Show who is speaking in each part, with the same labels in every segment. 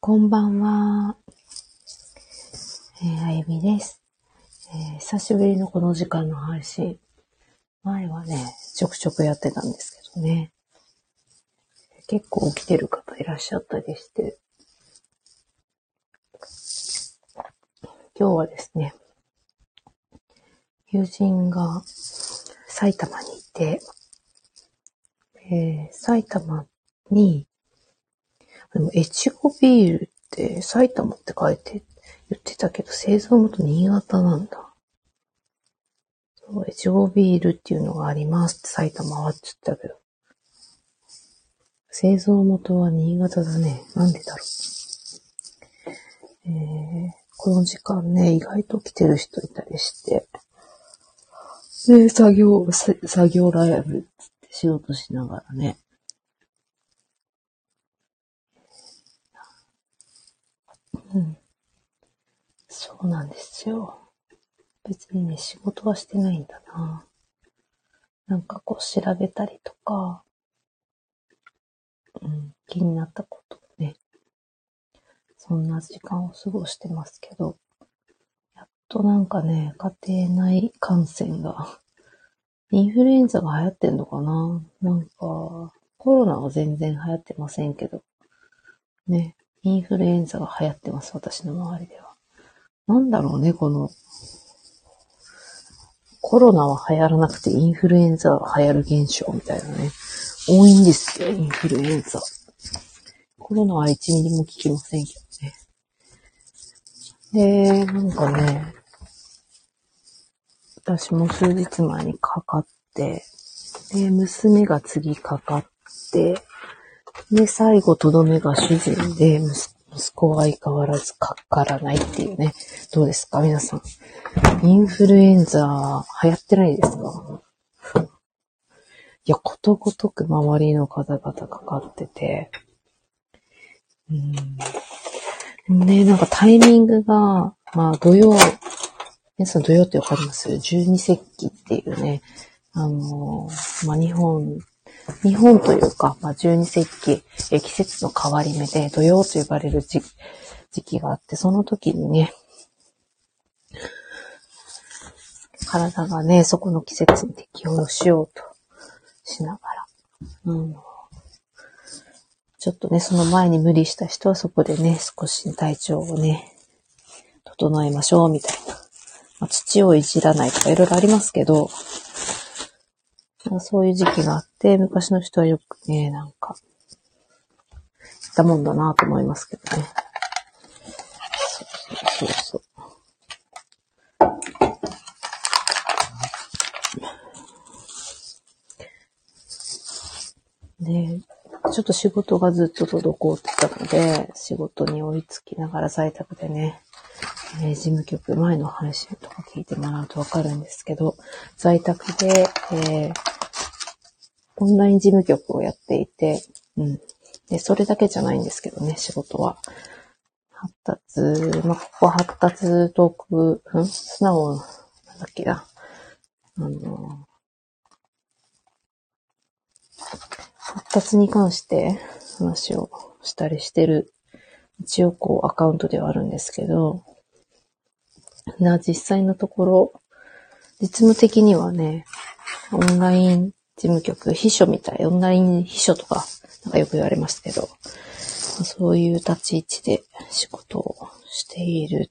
Speaker 1: こんばんは。えー、あゆみです、えー久しぶりのこの時間の配信。前はね、ちょくちょくやってたんですけどね。結構起きてる方いらっしゃったりして。今日はですね、友人が埼玉にいて、えー埼玉にでも、越後ビールって埼玉って書いて言ってたけど、製造元新潟なんだ。そう、越後ビールっていうのがありますって埼玉はって言ったけど。製造元は新潟だね。なんでだろう。えー、この時間ね、意外と来てる人いたりして。で、作業、作業ライブって仕事しながらね。うん。そうなんですよ。別にね、仕事はしてないんだな。なんかこう調べたりとか、うん、気になったことをね、そんな時間を過ごしてますけど、やっとなんかね、家庭内感染が、インフルエンザが流行ってんのかななんか、コロナは全然流行ってませんけど、ね、インフルエンザが流行ってます、私の周りでは。なんだろうね、この、コロナは流行らなくてインフルエンザが流行る現象みたいなね。多いんですよ、インフルエンザ。コロナは1ミリも効きませんけどね。で、なんかね、私も数日前にかかって、で、娘が次かかって、で、最後とどめが主人で、息子は相変わらずかからないっていうね。どうですか？皆さん。インフルエンザ流行ってないですか？いや、ことごとく周りの方々かかってて。うん。ね、なんかタイミングが、まあ土曜、皆さん土曜ってわかります？十二節気っていうね、あの、まあ日本、日本というか、まあ、十二節気、え季節の変わり目で、土曜と呼ばれる時期があって、その時にね、体がね、そこの季節に適応しようとしながら、うん、ちょっとね、その前に無理した人はそこでね、少し体調をね、整えましょう、みたいな。まあ、土をいじらないとかいろいろありますけど、そういう時期があって、昔の人はよくね、なんか、言ったもんだなと思いますけどね。そうそうそうそう。で、ちょっと仕事がずっと滞ってたので、仕事に追いつきながら在宅でね、えー事務局前の配信とか聞いてもらうとわかるんですけど、在宅で、えーオンライン事務局をやっていて、うん。で、それだけじゃないんですけどね、仕事は。発達、まあ、ここは発達トーク、うん？素直、なんだっけな。あの、発達に関して話をしたりしてる、一応こうアカウントではあるんですけど、な、実際のところ、実務的にはね、オンライン事務局、秘書みたい、オンライン秘書とか、なんかよく言われますけど、そういう立ち位置で仕事をしている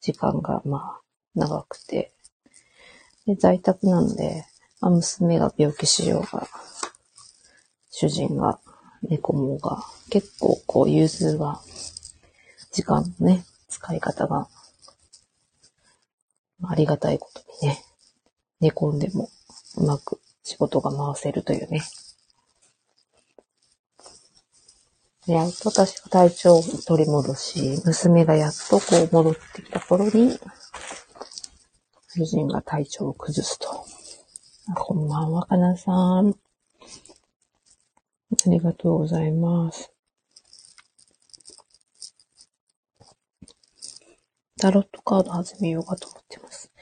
Speaker 1: 時間が、まあ、長くて、で、在宅なので、まあ、娘が病気しようが、主人が猫もうが、結構こう、融通が、時間のね、使い方が、ありがたいことにね、寝込んでもうまく仕事が回せるというね。やっと私が体調を取り戻し、娘がやっとこう戻ってきた頃に、主人が体調を崩すと。こんばんは、かなさん。ありがとうございます。タロットカード始めようかと思ってます。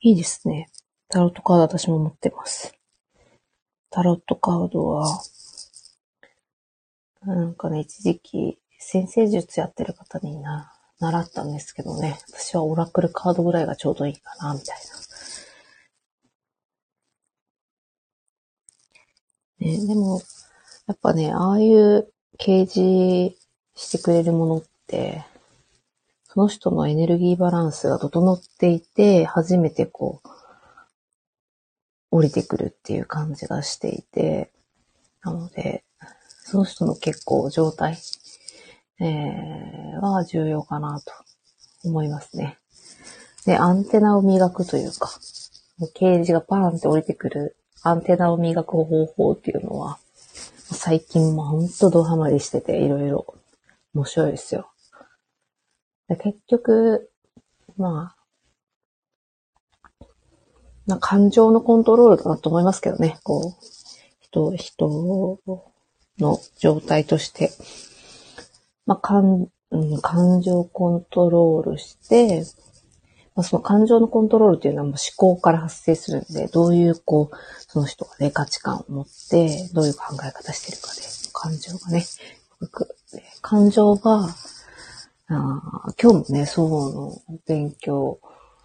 Speaker 1: いいですね。タロットカード私も持ってます。タロットカードは、なんかね、一時期先生術やってる方にな、習ったんですけどね。私はオラクルカードぐらいがちょうどいいかな、みたいな。ね、でも、やっぱね、ああいう掲示してくれるものって、その人のエネルギーバランスが整っていて、初めてこう、降りてくるっていう感じがしていて、なので、その人の結構状態、えー、は重要かなと思いますね。で、アンテナを磨くというか、ケージがバーンって降りてくるアンテナを磨く方法っていうのは、最近もほんとドハマりしてていろいろ面白いですよ。結局、まあ、まあ、感情のコントロールだなと思いますけどね。こう、人、人の状態として。まあ、感、感情コントロールして、まあ、その感情のコントロールっていうのはもう思考から発生するんで、どういう、こう、その人がね、価値観を持って、どういう考え方してるかで、感情がね、感情が、あ今日もね、そうの勉強、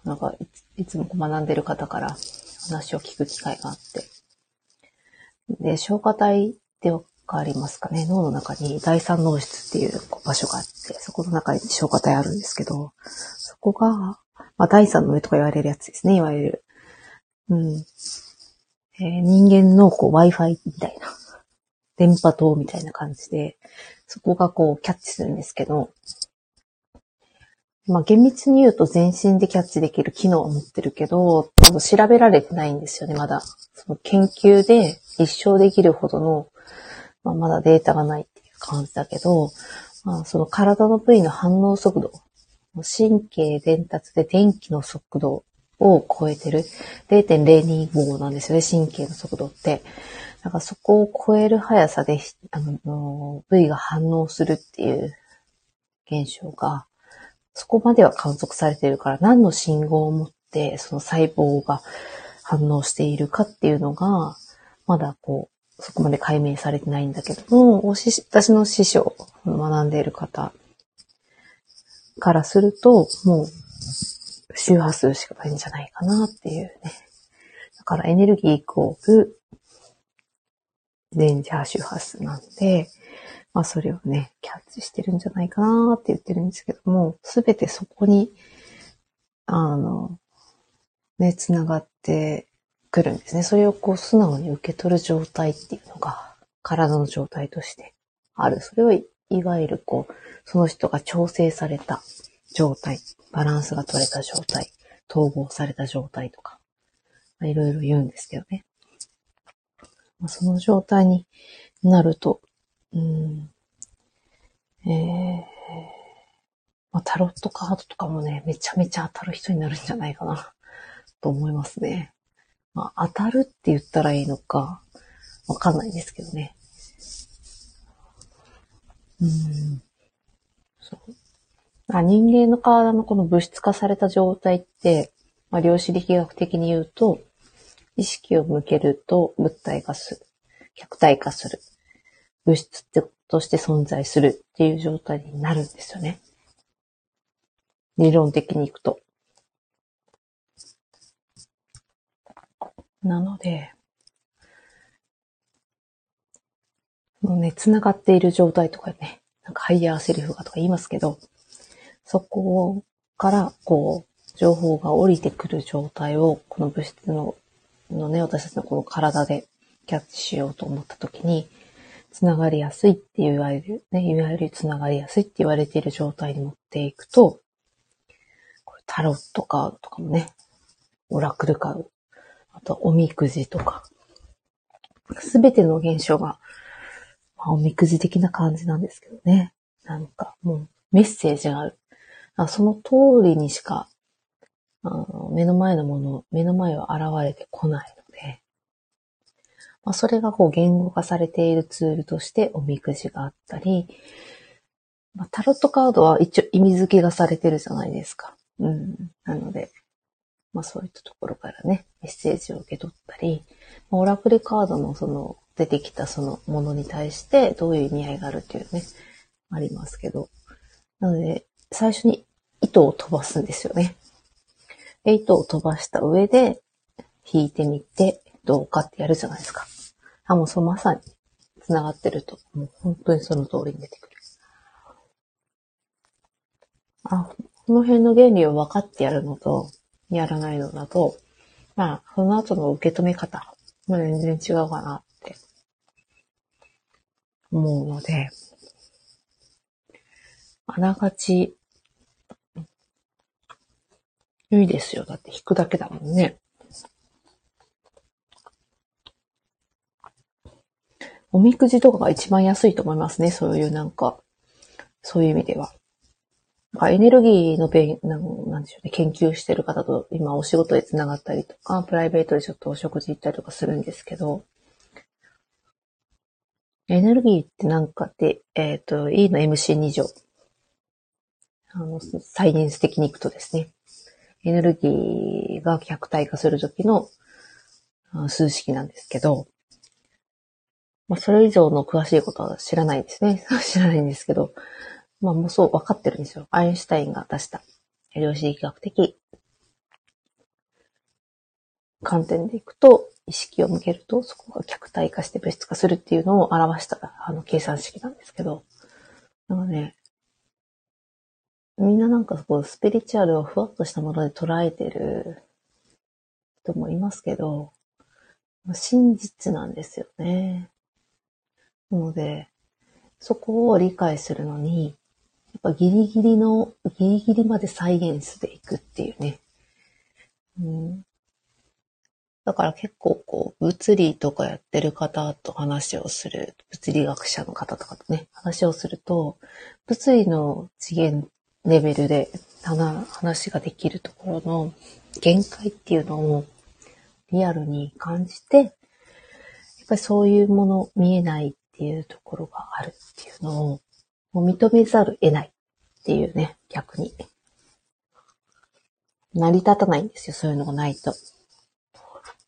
Speaker 1: なんかい、いつも学んでる方から話を聞く機会があって。で、消化体ってわかりますかね？脳の中に第三脳室っていう場所があって、そこの中に消化体あるんですけど、そこが、まあ、第三の上とか言われるやつですね、いわゆる。うん。えー、人間のこう Wi-Fi みたいな、電波塔みたいな感じで、そこがこうキャッチするんですけど、まあ厳密に言うと全身でキャッチできる機能を持ってるけど、多分調べられてないんですよね、まだ。その研究で立証できるほどの、まあ、まだデータがないっていう感じだけど、まあ、その体の部位の反応速度、神経伝達で電気の速度を超えてる0.025なんですよね、神経の速度って。だからそこを超える速さで、あの、部位が反応するっていう現象が、そこまでは観測されているから、何の信号を持ってその細胞が反応しているかっていうのが、まだこう、そこまで解明されてないんだけども、私の師匠、学んでいる方からすると、もう、周波数しかないんじゃないかなっていうね。だからエネルギーイコール、電磁波周波数なんで、まあそれをね、キャッチしてるんじゃないかなって言ってるんですけども、すべてそこに、あの、ね、繋がってくるんですね。それをこう素直に受け取る状態っていうのが、体の状態としてある。それをいわゆるこう、その人が調整された状態、バランスが取れた状態、統合された状態とか、まあ、いろいろ言うんですけどね。まあ、その状態になると、うん。ええ、まあ、タロットカードとかもね、めちゃめちゃ当たる人になるんじゃないかな、と思いますね。まあ、当たるって言ったらいいのか、わかんないですけどね。うん。そう。あ人間の体のこの物質化された状態って、まあ、量子力学的に言うと、意識を向けると物体化する。客体化する。物質として存在するっていう状態になるんですよね。理論的にいくと。なので、もうね、繋がっている状態とかね、なんかハイヤーセルフがとか言いますけど、そこから、こう、情報が降りてくる状態を、この物質の、のね、私たちのこの体でキャッチしようと思ったときに、つながりやすいって言われる、ね、いわゆるつながりやすいって言われている状態に持っていくと、これタロットカードとかもね、オラクルカード、あとおみくじとか、すべての現象が、まあ、おみくじ的な感じなんですけどね。なんかもうメッセージがある。あその通りにしかあの目の前のもの、目の前は現れてこないのでまあ、それがこう言語化されているツールとしておみくじがあったり、まあ、タロットカードは一応意味付けがされてるじゃないですか。うん。なので、まあそういったところからね、メッセージを受け取ったり、オラクルカードのその出てきたそのものに対してどういう意味合いがあるっていうね、ありますけど。なので、最初に糸を飛ばすんですよね。糸を飛ばした上で、引いてみて、どうかってやるじゃないですか。あ、もうそのまさに繋がってると、もう本当にその通りに出てくる。あ、この辺の原理を分かってやるのと、やらないのだと、まあ、その後の受け止め方、も全然違うかなって思うので、あながち、いいですよ。だって弾くだけだもんね。おみくじとかが一番安いと思いますね。そういうなんか、そういう意味では。エネルギーの勉、なんでしょうね、研究してる方と今お仕事で繋がったりとか、プライベートでちょっとお食事行ったりとかするんですけど、エネルギーってなんかって、えっ、ー、と、E の MC2 乗。あの、サイエンス的に行くとですね、エネルギーが客体化するときの数式なんですけど、まあ、それ以上の詳しいことは知らないですね。知らないんですけど、まあ、もうそう分かってるんですよ。アインシュタインが出した量子力学的観点でいくと、意識を向けると、そこが客体化して物質化するっていうのを表したあの計算式なんですけど、なので、みんななんかこう、スピリチュアルをふわっとしたもので捉えてる人もいますけど、真実なんですよね。ので、そこを理解するのに、やっぱギリギリの、ギリギリまでサイエンスでいくっていうね。うん、だから結構こう、物理とかやってる方と話をする、物理学者の方とかとね、話をすると、物理の次元レベルで話ができるところの限界っていうのをリアルに感じて、やっぱりそういうもの見えないっていうところがあるっていうのを、もう認めざる得ないっていうね、逆に。成り立たないんですよ、そういうのがないと。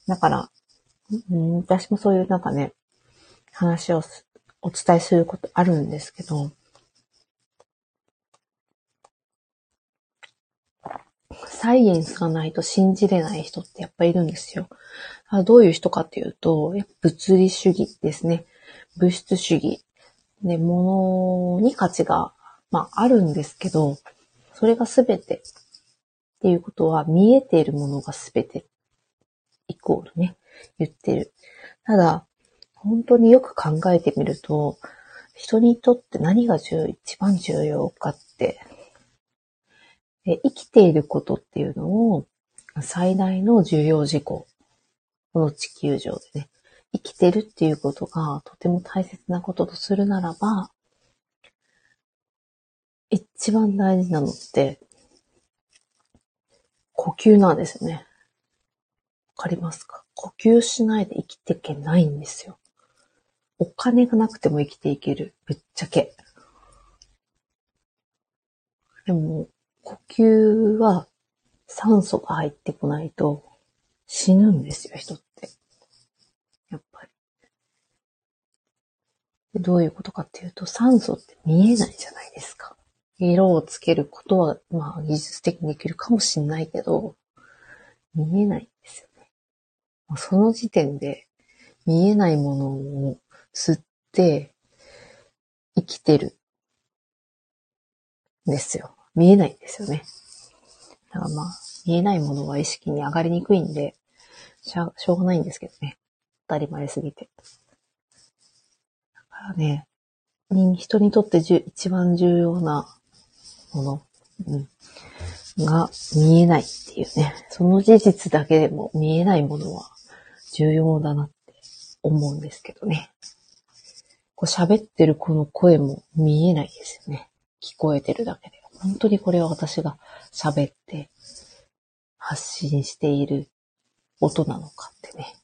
Speaker 1: だから、うん、私もそういうなんかね、話をお伝えすることあるんですけど、サイエンスがないと信じれない人ってやっぱいるんですよ。どういう人かっていうと、やっぱ物理主義ですね。物質主義。ね、物に価値が、まあ、あるんですけど、それが全てっていうことは見えているものが全てイコールね、言ってる。ただ、本当によく考えてみると、人にとって何が重一番重要かって、生きていることっていうのを最大の重要事項。この地球上でね。生きてるっていうことがとても大切なこととするならば、一番大事なのって、呼吸なんですよね。わかりますか？呼吸しないで生きていけないんですよ。お金がなくても生きていける。ぶっちゃけ。でも、呼吸は酸素が入ってこないと死ぬんですよ、人っ。やっぱり。どういうことかっていうと、酸素って見えないじゃないですか。色をつけることは、まあ、技術的にできるかもしんないけど、見えないんですよね。その時点で、見えないものを吸って生きてるんですよ。見えないんですよね。だからまあ、見えないものは意識に上がりにくいんで、しょうがないんですけどね。当たり前すぎて。だからね、人にとって一番重要なもの、うん、が見えないっていうね。その事実だけでも見えないものは重要だなって思うんですけどね。こう喋ってるこの声も見えないですよね。聞こえてるだけで。本当にこれは私が喋って発信している音なのかってね。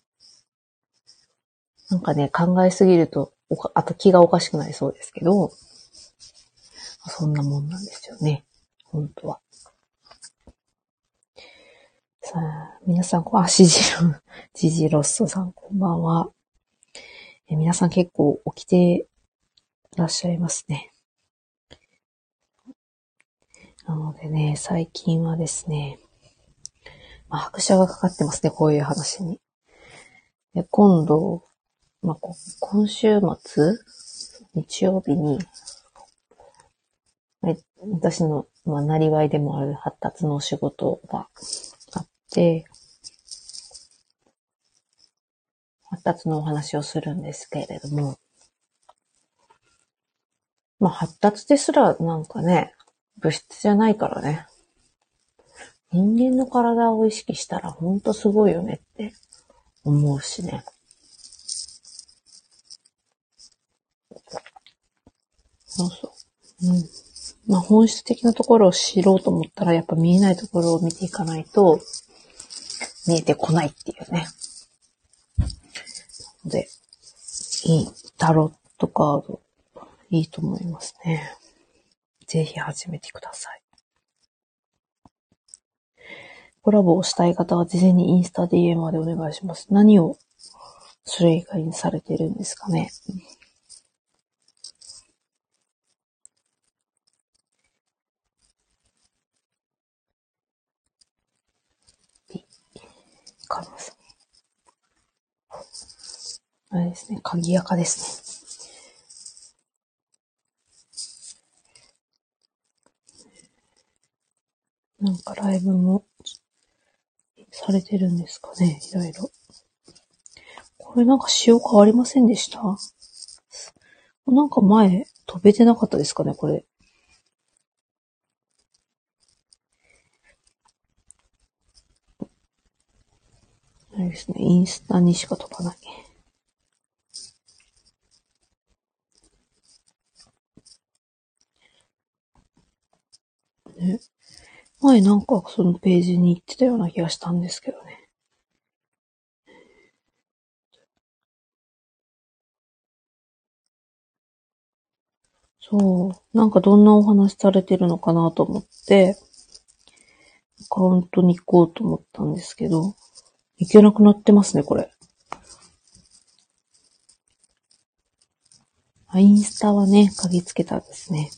Speaker 1: なんかね、考えすぎると、あと気がおかしくなりそうですけど、そんなもんなんですよね。本当は。さあ、皆さん、あ、シジロ、ジジロッソさん、こんばんは。え皆さん結構起きてらっしゃいますね。なのでね、最近はですね、まあ、拍車がかかってますね、こういう話に。で今度、まあ、今週末、日曜日に、私の、まあ、なりわいでもある発達の仕事があって、発達のお話をするんですけれども、まあ、発達ですらなんかね、物質じゃないからね。人間の体を意識したらほんとすごいよねって思うしね。そうそう。うん。まあ本質的なところを知ろうと思ったらやっぱ見えないところを見ていかないと見えてこないっていうね。で、いいタロットカードいいと思いますね。ぜひ始めてください。コラボをしたい方は事前にインスタ DM までお願いします。何をそれ以外にされてるんですかね。カノさん。あれですね、鍵垢ですね。なんかライブもされてるんですかね、いろいろ。これなんか仕様変わりませんでした？なんか前飛べてなかったですかね、これ。ですね、インスタにしか飛ばない。ね。前なんかそのページに行ってたような気がしたんですけどね。そう。なんかどんなお話されてるのかなと思って、アカウントに行こうと思ったんですけど、行けなくなってますね、これ。あ、インスタはね、鍵つけたんですね。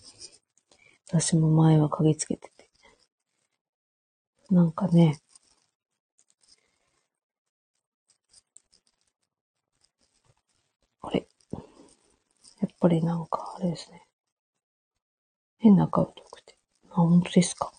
Speaker 1: 私も前は鍵つけてて。なんかね、あれ？やっぱりなんか、あれですね。変なアカウント送って。あ、本当ですか？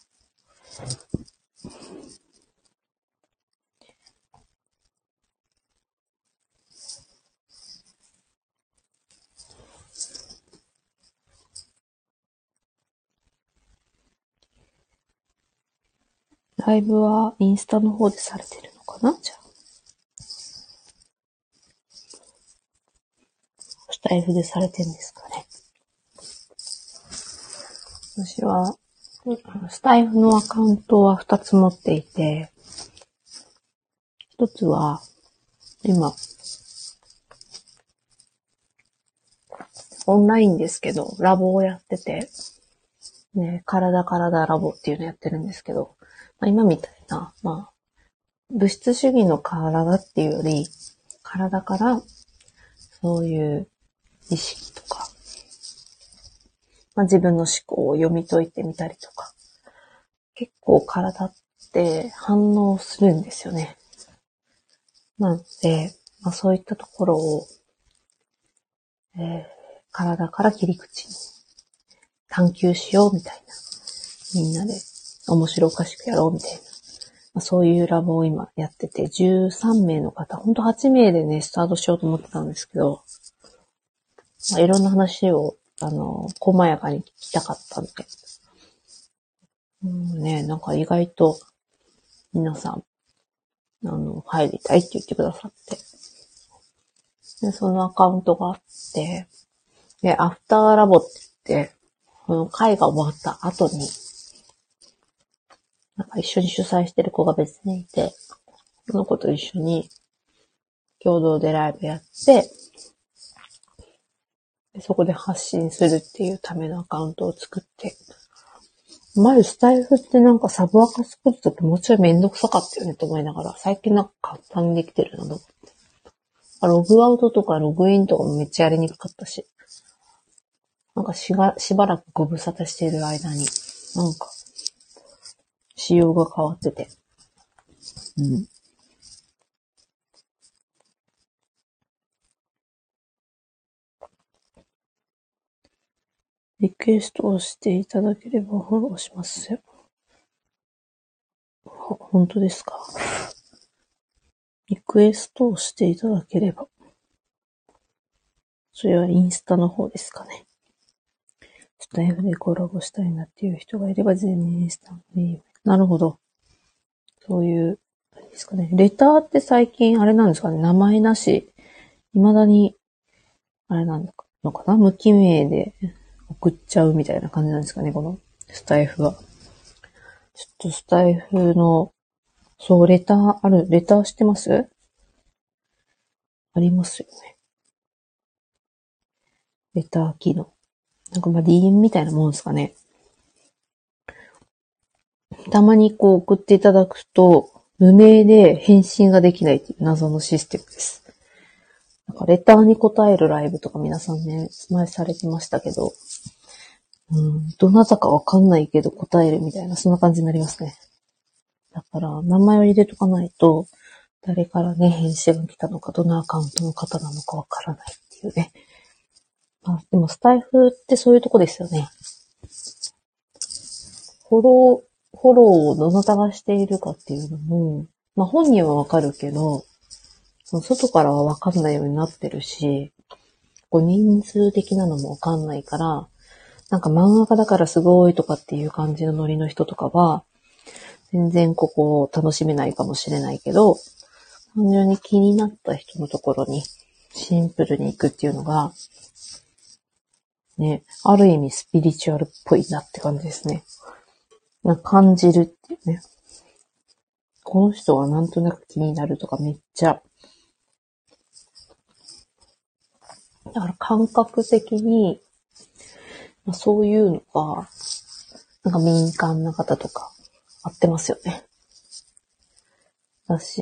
Speaker 1: ライブはインスタの方でされてるのかな？じゃあ。スタイフでされてるんですかね。私は、スタイフのアカウントは2つ持っていて、1つは、今、オンラインですけど、ラボをやってて、ね、体体ラボっていうのやってるんですけど、まあ、今みたいな、まあ、物質主義の体っていうより、体からそういう意識とか、まあ、自分の思考を読み解いてみたりとか、結構体って反応するんですよね。なので、まあ、そういったところを、えー体から切り口に探求しようみたいな。みんなで面白おかしくやろうみたいな。まあ、そういうラボを今やってて、13名の方、ほんと8名でね、スタートしようと思ってたんですけど、まあ、いろんな話を、あの、細やかに聞きたかったんで。うんね、なんか意外と皆さん、あの、入りたいって言ってくださって。で、そのアカウントがあって、で、アフターラボって言って、この会が終わった後に、なんか一緒に主催してる子が別にいて、その子と一緒に共同でライブやって、でそこで発信するっていうためのアカウントを作って、前スタイフってなんかサブアカ作るときもちょいめんどくさかったよねと思いながら、最近なんか簡単にできてるなと思って。ログアウトとかログインとかもめっちゃやりにくかったし。なんかしが、しばらくご無沙汰している間に、なんか、仕様が変わってて。うん。リクエストをしていただければフォローしますよ。ほ、本当ですか？リクエストをしていただければ。それはインスタの方ですかね。スタイフでコラボしたいなっていう人がいれば全員インスタでいいよ。なるほど。そういう、ですかね。レターって最近あれなんですかね。名前なし。未だに、あれなのかのかな無記名で送っちゃうみたいな感じなんですかね。このスタイフは。ちょっとスタイフの、そう、レターある。レターしてます？ありますよね。レター機能。なんかまあ DM みたいなもんですかね。たまにこう送っていただくと、無名で返信ができないっていう謎のシステムです。なんかレターに答えるライブとか皆さんね、前されてましたけど、うん、どなたかわかんないけど答えるみたいな、そんな感じになりますね。だから、名前を入れとかないと、誰からね、返信が来たのか、どのアカウントの方なのかわからないっていうね。あ、でもスタイフってそういうとこですよね。フォロー、フォローをどなたがしているかっていうのも、まあ本人はわかるけど、その外からはわかんないようになってるし、こう人数的なのもわかんないから、なんか漫画家だからすごいとかっていう感じのノリの人とかは、全然ここを楽しめないかもしれないけど、単純に気になった人のところにシンプルに行くっていうのが、ね、ある意味スピリチュアルっぽいなって感じですね。な感じるっていうね。この人はなんとなく気になるとかめっちゃ、だから感覚的に、ま、そういうのが、なんか敏感な方とか、合ってますよね。だし、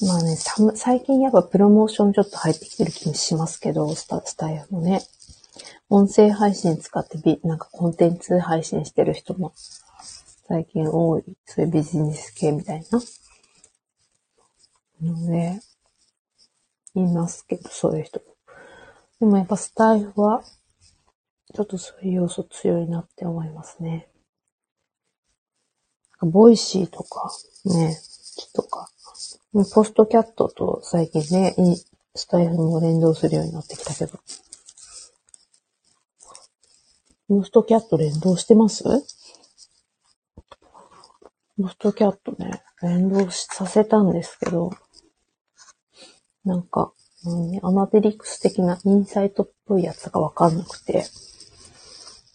Speaker 1: まあね、最近やっぱプロモーションちょっと入ってきてる気もしますけど、スタスタイルもね。音声配信使ってビ、なんかコンテンツ配信してる人も最近多い。そういうビジネス系みたいな。ので、いますけど、そういう人も。でもやっぱスタイフは、ちょっとそういう要素強いなって思いますね。Voicy とか、ね、とか、ポッドキャストと最近ね、スタエフも連動するようになってきたけど。ポッドキャスト連動してます？ポッドキャストね、連動させたんですけど、なんか、うん、アナリティクス的なインサイトっぽいやつがわかんなくて、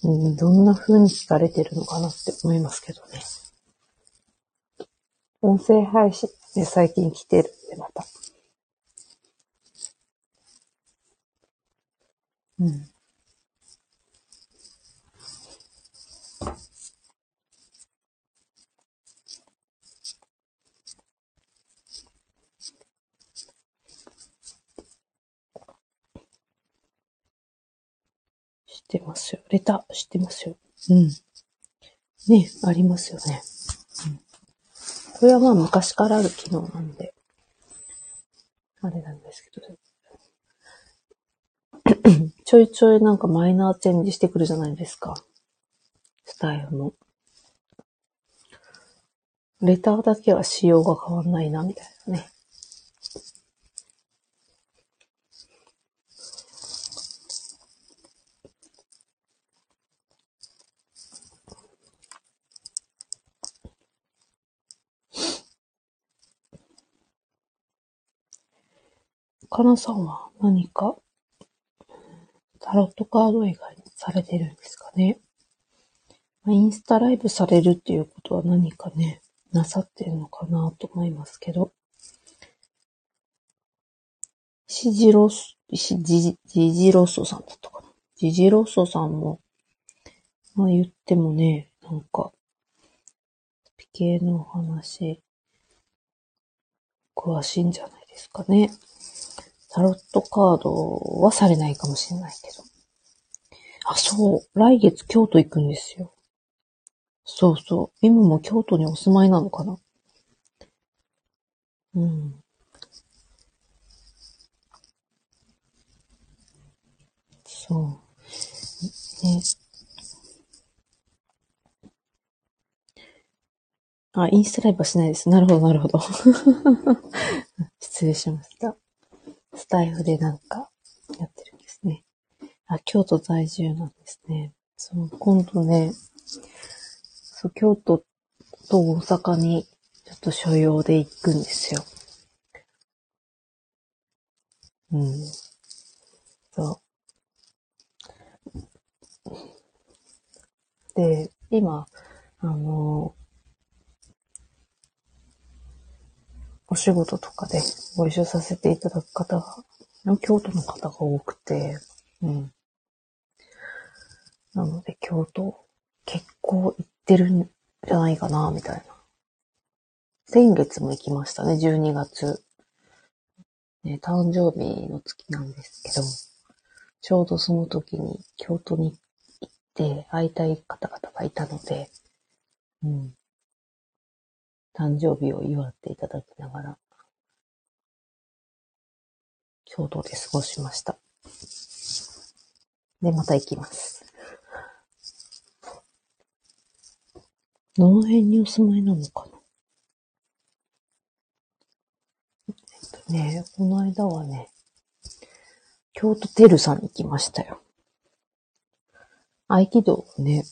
Speaker 1: うん、どんな風に聞かれてるのかなって思いますけどね。音声配信ね、最近来てるんで、また。うん。ってますよ。レター知ってますよ。うん。ね、ありますよね。うん。これはまあ昔からある機能なんで、あれなんですけど、ちょいちょいなんかマイナーチェンジしてくるじゃないですか。スタイルも。レターだけは仕様が変わんないな、みたいなね。かなさんは何かタロットカード以外にされてるんですかね？インスタライブされるっていうことは何かね、なさってるのかなと思いますけど。シジロス、ジジジジロッソさんだったかな？ジジロッソさんも、まあ言ってもね、なんか、ピケのお話、詳しいんじゃないですかね。タロットカードはされないかもしれないけど。あ、そう。来月京都行くんですよ。そうそう。今も京都にお住まいなのかなうん。そう。ね。あ、インスタライブはしないです。なるほど、なるほど。失礼しました。スタイフでなんかやってるんですね。あ、京都在住なんですね。そう、今度ね、そう、京都と大阪にちょっと所用で行くんですよ。うん。そう。で、今、あの、お仕事とかでご一緒させていただく方が、京都の方が多くて、うん。なので、京都結構行ってるんじゃないかな、みたいな。先月も行きましたね、12月。ね、誕生日の月なんですけど、ちょうどその時に京都に行って会いたい方々がいたので、うん。誕生日を祝っていただきながら、京都で過ごしました。で、また行きます。どの辺にお住まいなのかな？えっとね、この間はね、京都テルさんに行きましたよ。合気道をね、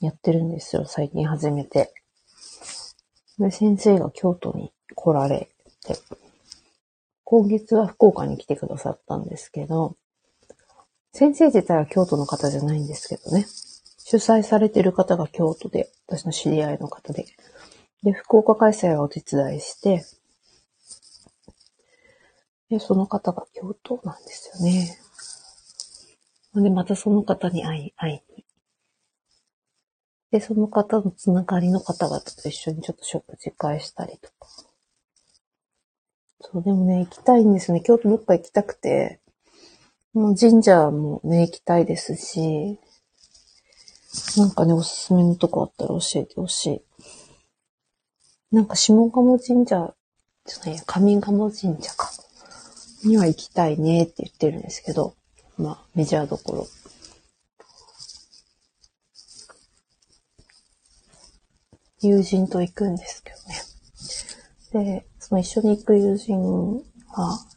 Speaker 1: やってるんですよ、最近始めて。で、先生が京都に来られて、今月は福岡に来てくださったんですけど、先生自体は京都の方じゃないんですけどね。主催されてる方が京都で、私の知り合いの方で。で、福岡開催はお手伝いして、で、その方が京都なんですよね。で、またその方に会い、会いに。で、その方のつながりの方々と一緒にちょっと食事会したりとか。そう、でもね、行きたいんですね。京都どっか行きたくて。もう神社もね、行きたいですし、なんかね、おすすめのとこあったら教えてほしい。なんか下鴨神社じゃないや、上鴨神社か。には行きたいねって言ってるんですけど、まあ、メジャーどころ。友人と行くんですけどね。で、その一緒に行く友人が、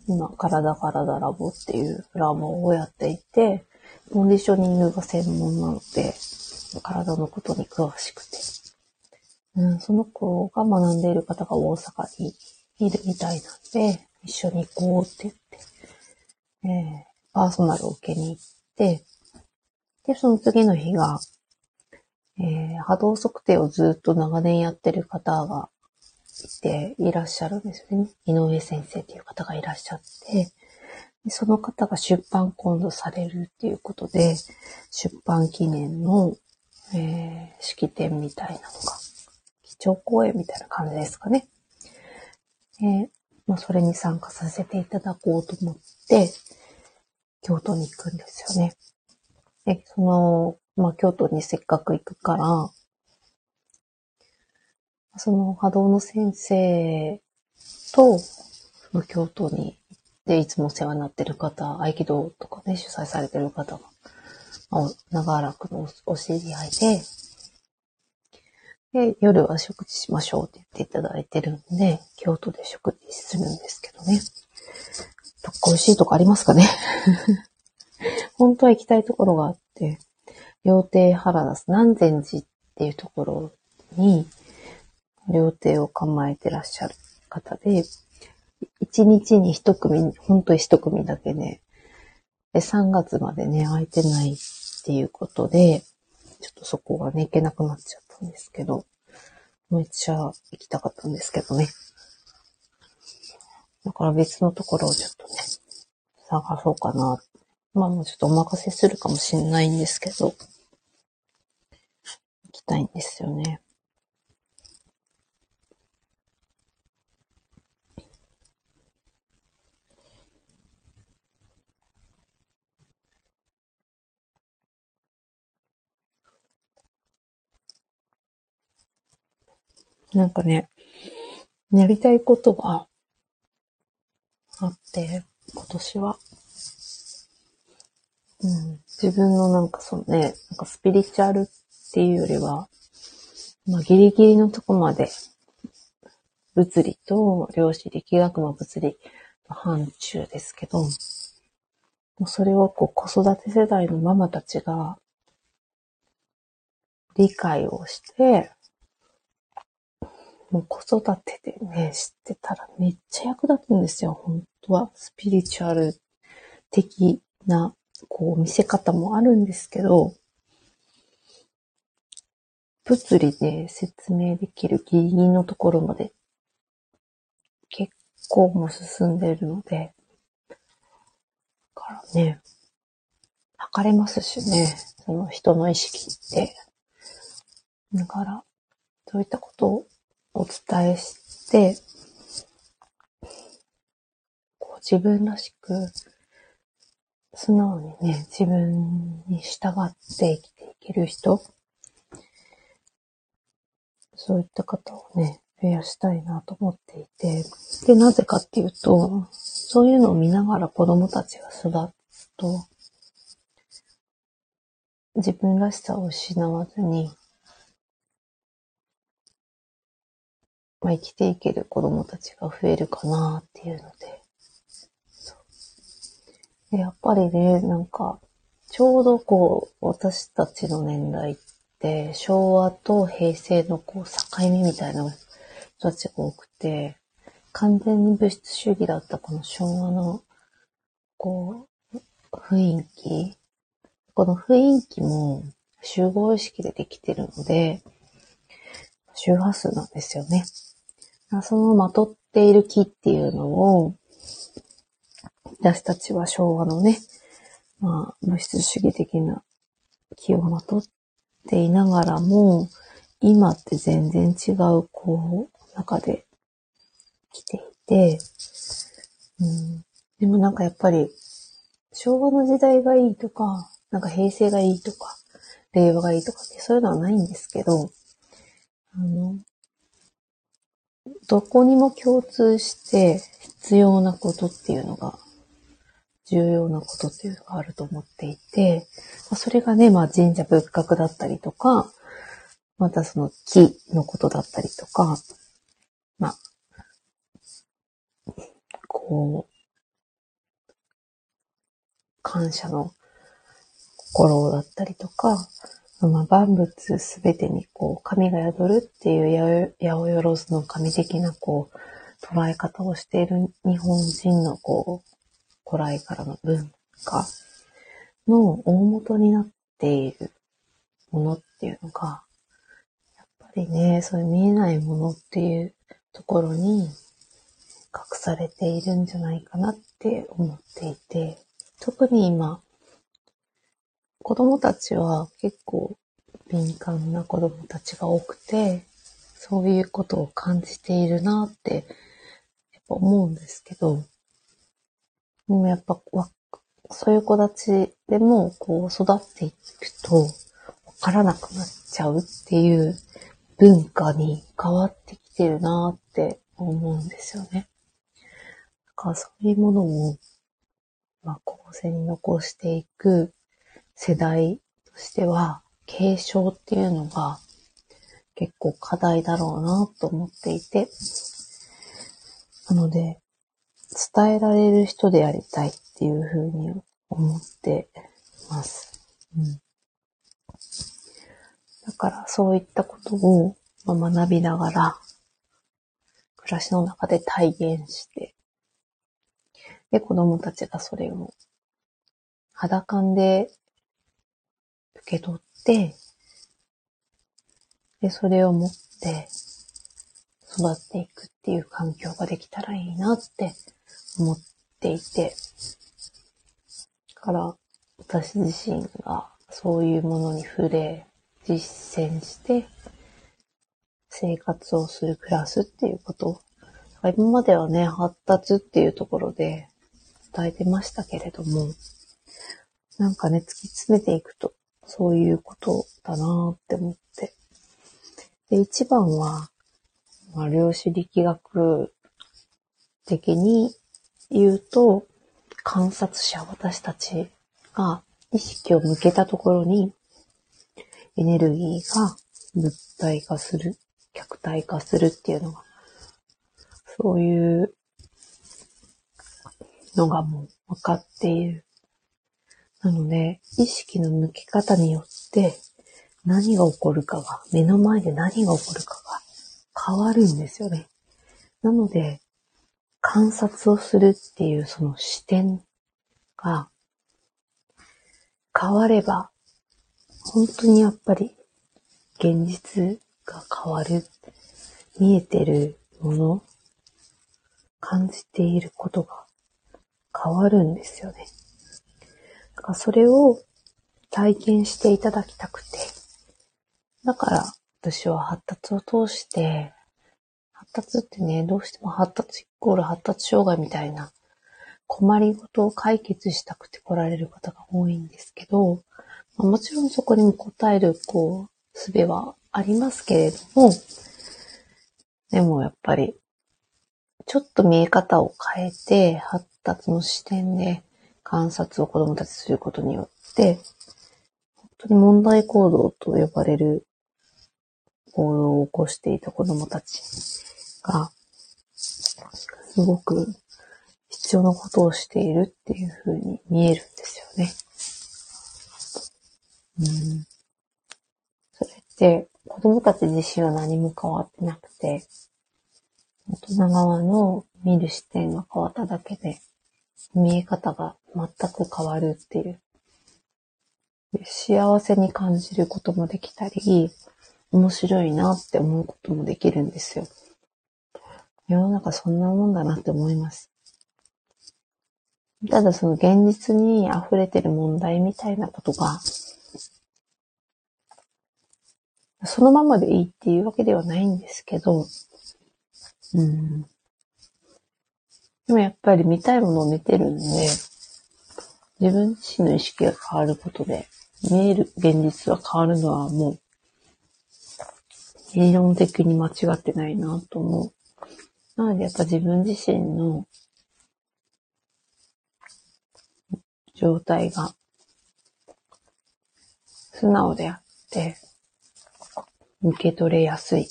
Speaker 1: 今、体体ラボっていうラボをやっていて、コンディショニングが専門なので、体のことに詳しくて。うん、その子が学んでいる方が大阪にいるみたいなんで、一緒に行こうって言って、えーパーソナルを受けに行って、で、その次の日が、えー波動測定をずっと長年やってる方がいて、いらっしゃるんですよね。井上先生っていう方がいらっしゃって、その方が出版今度されるっていうことで、出版記念の、えー式典みたいなのが、基調講演みたいな感じですかね。えーまあ、それに参加させていただこうと思って、京都に行くんですよね。で、その、まあ、京都にせっかく行くから、その波動の先生と、その京都に行って、いつもお世話になってる方、合気道とかね、主催されてる方が、まあ長らくのおお知り合いで、で、夜は食事しましょうって言っていただいてるんで、京都で食事するんですけどね。どっか美味しいとこありますかね？本当は行きたいところがあって、料亭原田南禅寺っていうところに、料亭を構えてらっしゃる方で、一日に一組、本当に一組だけね、で、3月までね、空いてないっていうことで、ちょっとそこがね、行けなくなっちゃったんですけど、めっちゃ行きたかったんですけどね。だから別のところをちょっとね、探そうかな。まあもうちょっとお任せするかもしれないんですけど、たいんですよね。なんかね、やりたいことがあって、今年は。うん、自分のなんかそのね、なんかスピリチュアルっていうよりは、まあギリギリのとこまで、物理と量子力学の物理の範疇ですけど、もうそれをこう子育て世代のママたちが理解をして、もう子育てでね、知ってたらめっちゃ役立つんですよ、本当は。スピリチュアル的な、こう、見せ方もあるんですけど、物理で説明できるギリギリのところまで結構も進んでるので、からね、測れますしね、その人の意識って。だから、そういったことをお伝えして、こう自分らしく、素直にね、自分に従って生きていける人、そういった方をね、増やしたいなと思っていて、で、なぜかっていうと、そういうのを見ながら子供たちが育つと、自分らしさを失わずに、まあ、生きていける子供たちが増えるかなっていうので。でやっぱりね、なんか、ちょうどこう、私たちの年代って、昭和と平成のこう、境目みたいな人たちが多くて、完全に物質主義だったこの昭和の、こう、雰囲気。この雰囲気も集合意識でできてるので、周波数なんですよね。そのまとっている木っていうのを、私たちは昭和のね、まあ、物質主義的な木をまとっっていながらも、今って全然違う、こう、中で来ていて、うん、でもなんかやっぱり、昭和の時代がいいとか、なんか平成がいいとか、令和がいいとかってそういうのはないんですけど、あの、どこにも共通して必要なことっていうのが、重要なことっていうのがあると思っていて、それがね、まあ神社仏閣だったりとか、またその木のことだったりとか、まあ、こう、感謝の心だったりとか、まあ、万物すべてにこう、神が宿るっていう八百万の神的なこう、捉え方をしている日本人のこう、古来からの文化の大元になっているものっていうのが、やっぱりね、そういう見えないものっていうところに隠されているんじゃないかなって思っていて、特に今、子供たちは結構敏感な子供たちが多くて、そういうことを感じているなって、やっぱ思うんですけど、でもやっぱ、そういう子たちでも、こう、育っていくと、わからなくなっちゃうっていう文化に変わってきてるなって思うんですよね。だからそういうものを、まあ、後世に残していく世代としては、継承っていうのが結構課題だろうなと思っていて、なので、伝えられる人でありたいっていうふうに思ってます。うん、だからそういったことを学びながら、暮らしの中で体現して、で、子供たちがそれを肌感で受け取って、で、それを持って育っていくっていう環境ができたらいいなって思っていて、から私自身がそういうものに触れ、実践して、生活をする、暮らすっていうこと。今まではね、発達っていうところで伝えてましたけれども、なんかね、突き詰めていくと、そういうことだなって思って。で、一番は、まあ、量子力学的に言うと、観察者、私たちが意識を向けたところに、エネルギーが物体化する、客体化するっていうのが、そういうのがもう分かっている。なので、意識の向け方によって何が起こるかが、目の前で何が起こるかが変わるんですよね。なので、観察をするっていうその視点が変われば、本当にやっぱり現実が変わる、見えてるもの、感じていることが変わるんですよね。だからそれを体験していただきたくて、だから私は発達を通して、達ってね、どうしても発達イコール発達障害みたいな困りごとを解決したくて来られる方が多いんですけど、ま、もちろんそこにも答える、こう、術はありますけれども、でもやっぱり、ちょっと見え方を変えて、発達の視点で観察を子供たちすることによって、本当に問題行動と呼ばれる行動を起こしていた子供たちが、すごく必要なことをしているっていう風に見えるんですよね。うん。それって、子供たち自身は何も変わってなくて、大人側の見る視点が変わっただけで、見え方が全く変わるっていう。幸せに感じることもできたり、面白いなって思うこともできるんですよ。世の中そんなもんだなって思います。ただその現実に溢れてる問題みたいなことが、そのままでいいっていうわけではないんですけど、うん。でもやっぱり見たいものを見てるんで、自分自身の意識が変わることで、見える現実は変わるのはもう理論的に間違ってないなと思う。なのでやっぱ自分自身の状態が素直であって、受け取れやすい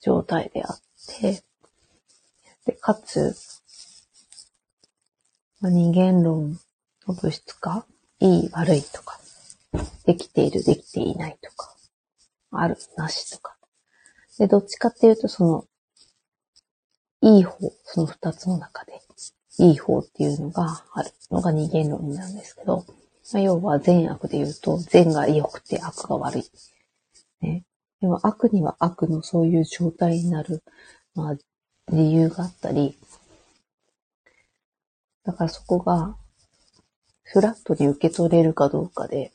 Speaker 1: 状態であって、で、かつ、まあ、二元論の物質化、いい悪いとか、できているできていないとか、あるなしとか、で、どっちかっていうと、その、いい方、その二つの中で、いい方っていうのがあるのが二元論なんですけど、まあ、要は善悪で言うと、善が良くて悪が悪い。ね。でも悪には悪のそういう状態になる、まあ、理由があったり、だからそこが、フラットに受け取れるかどうかで、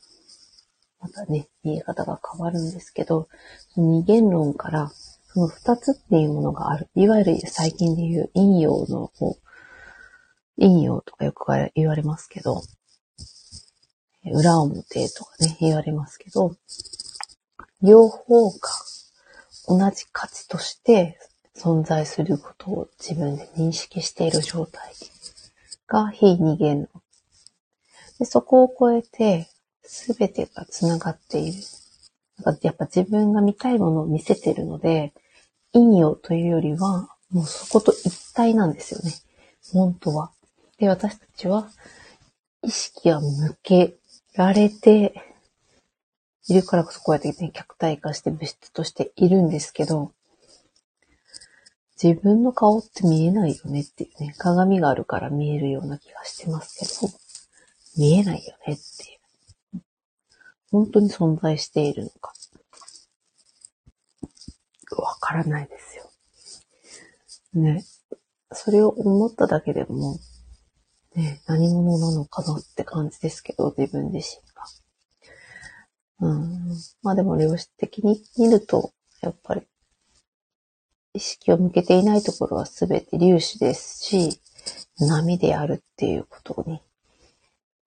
Speaker 1: またね、見え方が変わるんですけど、その二元論から、その二つっていうものがある。いわゆる最近で言う陰陽の方、陰陽とかよく言われますけど、裏表とかね、言われますけど、両方が同じ価値として存在することを自分で認識している状態が非二元論。でそこを超えて、すべてが繋がっている。やっぱ自分が見たいものを見せてるので、陰陽というよりは、もうそこと一体なんですよね。本当は。で、私たちは、意識は向けられているからこそこうやってね、客体化して物質としているんですけど、自分の顔って見えないよねっていうね、鏡があるから見えるような気がしてますけど、見えないよねっていう。本当に存在しているのか。わからないですよ。ね。それを思っただけでも、ね、何者なのかなって感じですけど、自分自身が。うん。まあでも、量子的に見ると、やっぱり、意識を向けていないところはすべて粒子ですし、波であるっていうことに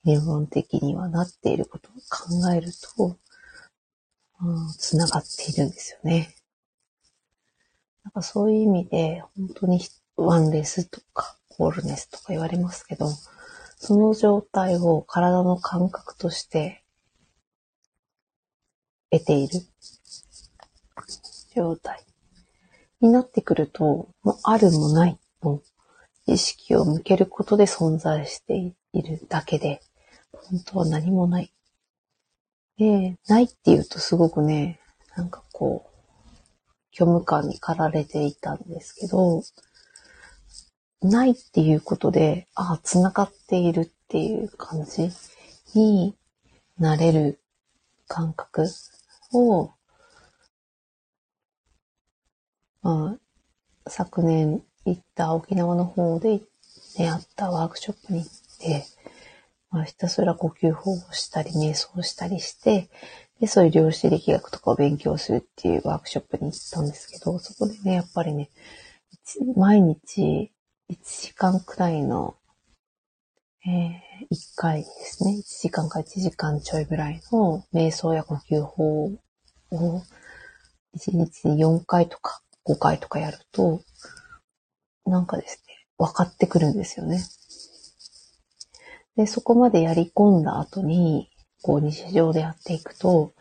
Speaker 1: 理論的にはなっていることを考えると、うん、繋がっているんですよね。だかそういう意味で、本当にワンレスとか、ホールネスとか言われますけど、その状態を体の感覚として得ている状態になってくると、もうあるもないと意識を向けることで存在しているだけで、本当は何もない。で、ないっていうとすごくね、なんかこう、虚無感に駆られていたんですけど、ないっていうことで、ああ、繋がっているっていう感じになれる感覚を、まあ、昨年行った沖縄の方で出会ったワークショップに行って、まあ、ひたすら呼吸法をしたり、瞑想したりして、で、そういう量子力学とかを勉強するっていうワークショップに行ったんですけど、そこでね、やっぱりね、毎日1時間くらいの、えー、1回ですね、1時間か1時間ちょいぐらいの瞑想や呼吸法を1日に4回とか5回とかやると、なんかですね、分かってくるんですよね。で、そこまでやり込んだ後に、こう日常でやっていくと、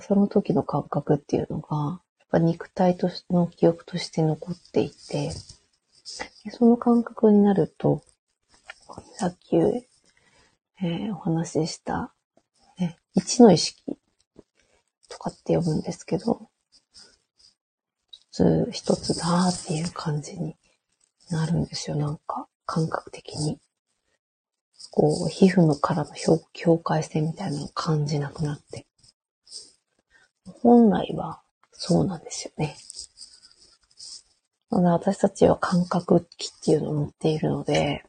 Speaker 1: その時の感覚っていうのが、やっぱ肉体としての記憶として残っていて、その感覚になると、さっき、えー、お話しした、ね、一の意識とかって呼ぶんですけど、一つ一つだーっていう感じになるんですよ。なんか、感覚的に。こう、皮膚のからの境界線みたいなのを感じなくなって。本来はそうなんですよね。私たちは感覚器っていうのを持っているので、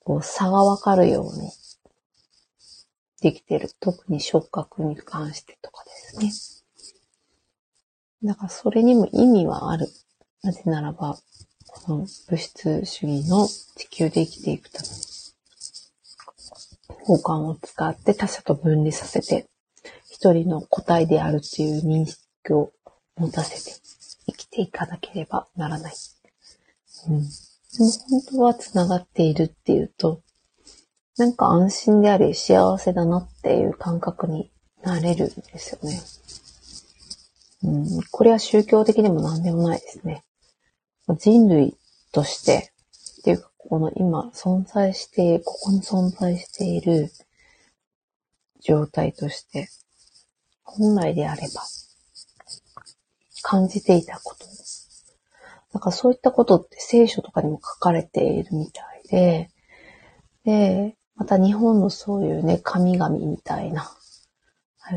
Speaker 1: こう差がわかるようにできてる。特に触覚に関してとかですね。だからそれにも意味はある。なぜならば、この物質主義の地球で生きていくために、五感を使って他者と分離させて、一人の個体であるっていう認識を持たせて生きていかなければならない。うん。でも本当は繋がっているっていうと、なんか安心であり幸せだなっていう感覚になれるんですよね。うん、これは宗教的でも何でもないですね。人類として、この今存在して、ここに存在している状態として、本来であれば、感じていたこと。なんかそういったことって聖書とかにも書かれているみたいで、で、また日本のそういうね、神々みたいな、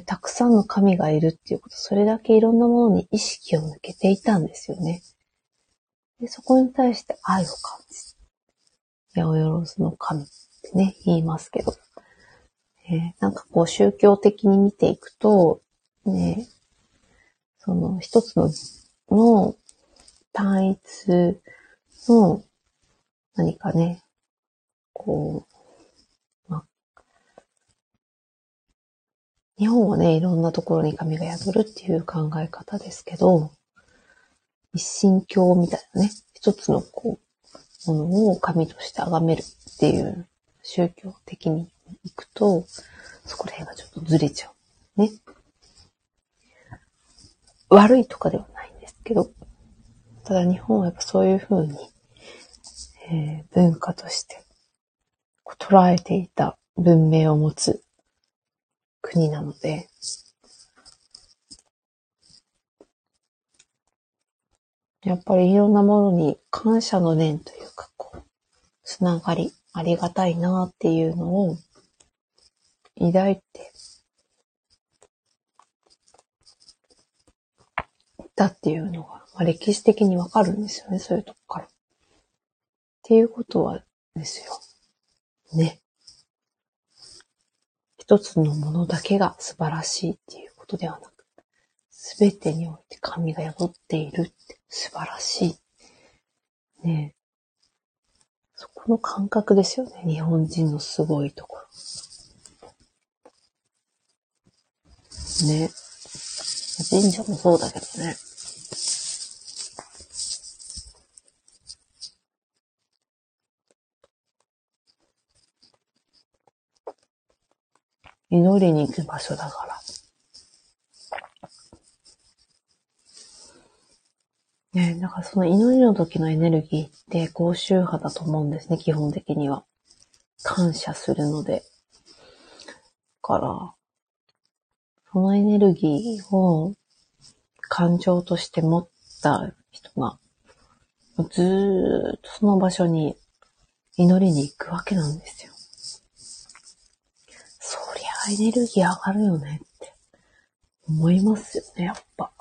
Speaker 1: たくさんの神がいるっていうこと、それだけいろんなものに意識を向けていたんですよね。でそこに対して愛を感じ八百万の神ってね、言いますけど、えー、なんかこう宗教的に見ていくと、ね、その一つのの単一の何かね、こう、ま日本はね、いろんなところに神が宿るっていう考え方ですけど、一神教みたいなね、一つのこう、ものを神として崇めるっていう宗教的に行くと、そこら辺がちょっとずれちゃう。ね。悪いとかではないんですけど、ただ日本はやっぱそういうふうに、えー、文化として捉えていた文明を持つ国なので、やっぱりいろんなものに感謝の念というか、こう、つながり、ありがたいなっていうのを抱いてたっていうのが、まあ、歴史的にわかるんですよね、そういうとこから。っていうことはですよ。ね。一つのものだけが素晴らしいっていうことではなく、すべてにおいて神が宿っているって素晴らしい。ねそこの感覚ですよね。日本人のすごいところ。ね神社もそうだけどね。祈りに行く場所だから。ねだからその祈りの時のエネルギーって高周波だと思うんですね、基本的には。感謝するので。だから、そのエネルギーを感情として持った人が、ずーっとその場所に祈りに行くわけなんですよ。そりゃエネルギー上がるよねって思いますよね、やっぱ。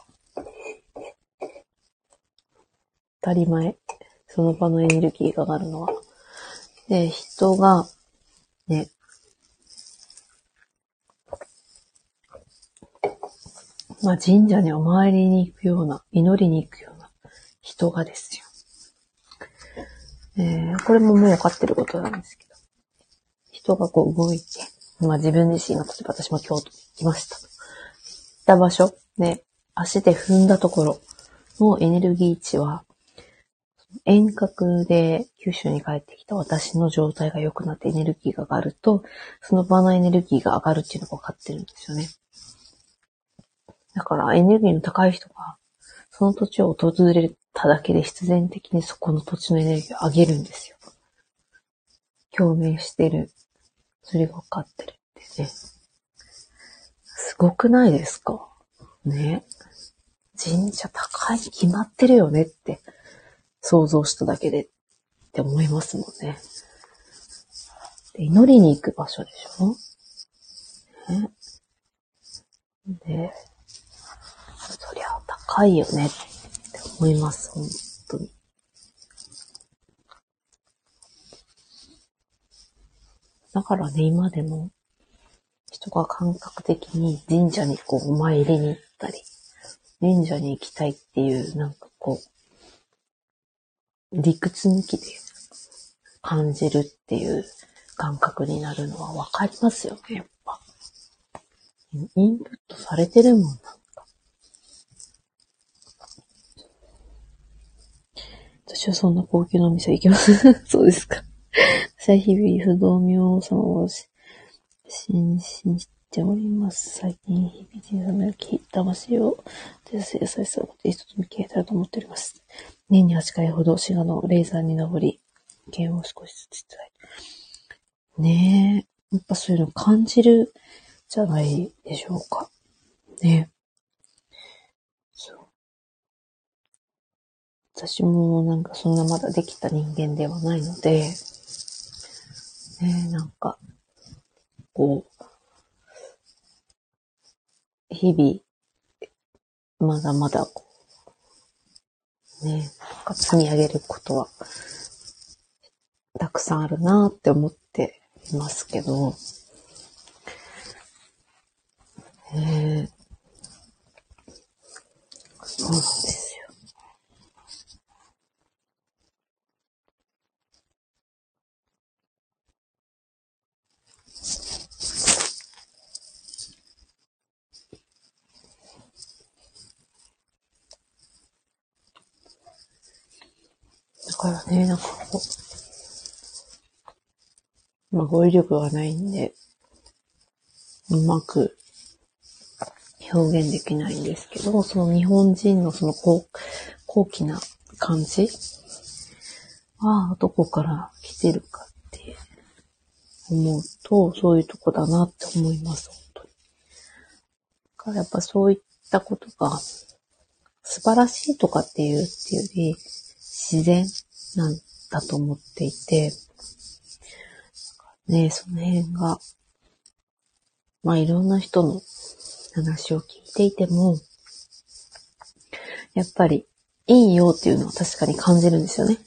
Speaker 1: 当たり前。その場のエネルギーが上がるのは。で、人が、ね、まあ神社にお参りに行くような、祈りに行くような人がですよ。えー、これももう分かってることなんですけど。人がこう動いて、まあ自分自身が、例えば私も京都に行きました。行った場所、ね、足で踏んだところのエネルギー値は、遠隔で九州に帰ってきた私の状態が良くなってエネルギーが上がると、その場のエネルギーが上がるっていうのが分かってるんですよね。だからエネルギーの高い人が、その土地を訪れただけで必然的にそこの土地のエネルギーを上げるんですよ。共鳴してる。それが分かってるってね。すごくないですか？ね。神社高いに決まってるよねって想像しただけでって思いますもんね。で祈りに行く場所でしょ？ね。で、そりゃ高いよねって思います、本当に。だからね、今でも、人が感覚的に神社にこう、お参りに行ったり、神社に行きたいっていう、なんかこう、理屈抜きで感じるっていう感覚になるのはわかりますよね、やっぱ。インプットされてるもんなんか。私はそんな高級なお店行きます。そうですか。私は日々不動明王様を心身しております。最近、日々人様き魂を、手製優しさを一つ向き合えたらと思っております。年に8回ほど滋賀の霊山に登り、剣を少しずついただいて。ねえ。やっぱそういうの感じるじゃないでしょうか。ねえ。そう私もなんかそんなまだできた人間ではないので、ねえ、なんか、こう、日々、まだまだこう、ね、なんか積み上げることは、たくさんあるなって思っていますけど、え。ー、そうなんです。からね、なんかこう、まあ語彙力がないんで、うまく表現できないんですけど、その日本人のその高高貴な感じ？はどこから来てるかって思うと、そういうとこだなって思います、本当に。だからやっぱそういったことが素晴らしいとかっていうっていうより、自然。なんだと思っていて、ね、その辺が、まあいろんな人の話を聞いていても、やっぱりいいよっていうのは確かに感じるんですよね。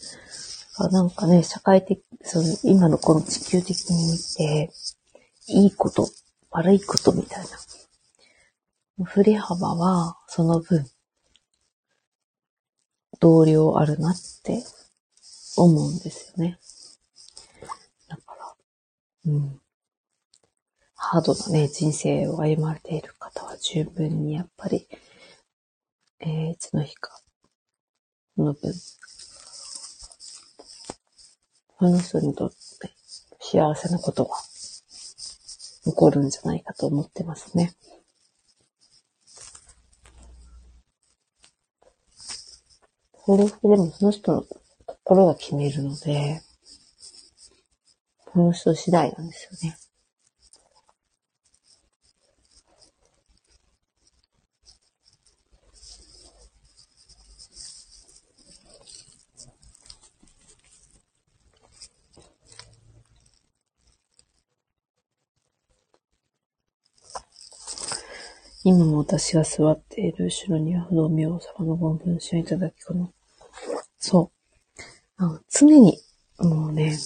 Speaker 1: なんかね、社会的、その今のこの地球的に見て、いいこと、悪いことみたいな。振り幅はその分、同僚あるなって思うんですよね。だから、うん。ハードなね、人生を歩まれている方は十分にやっぱり、えー、いつの日か、その分、その人にとって幸せなことが残るんじゃないかと思ってますね。それでもその人の心が決めるので、その人次第なんですよね。今も私が座っている後ろには不動明王様のご分身をいただきこの。そう。常に、もうね、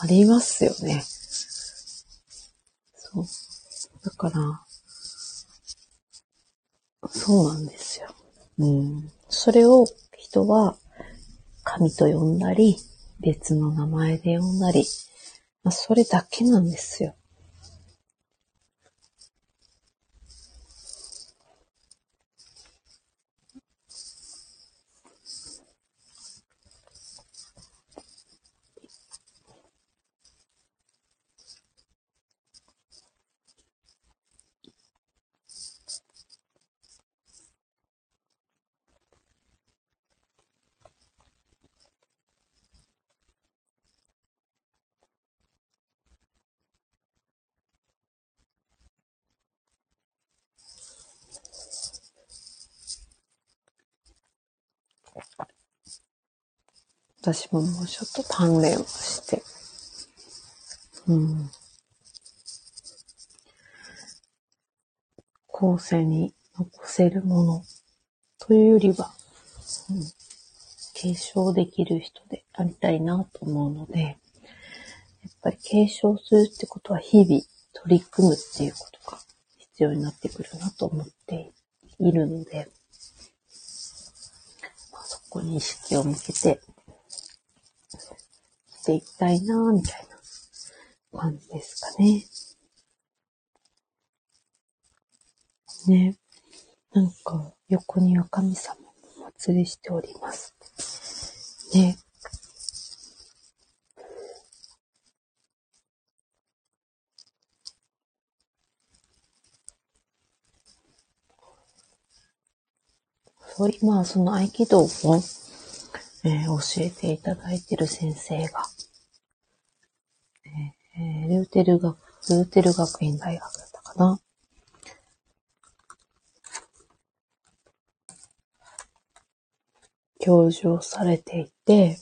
Speaker 1: ありますよね。そう。だから、そうなんですよ。うん。それを人は神と呼んだり、別の名前で呼んだり、まあ、それだけなんですよ。私ももうちょっと鍛錬をして、うん。後世に残せるものというよりは、うん、継承できる人でありたいなと思うので、やっぱり継承するってことは日々取り組むっていうことが必要になってくるなと思っているので、まあ、そこに意識を向けてしていきたいなみたいな感じですかね。ね。なんか、横には神様もお祭りしております。ね。そう今、その合気道を、えー、教えていただいている先生が、えー、ルーテル学、ルーテル学院大学だったかな。教授をされていて、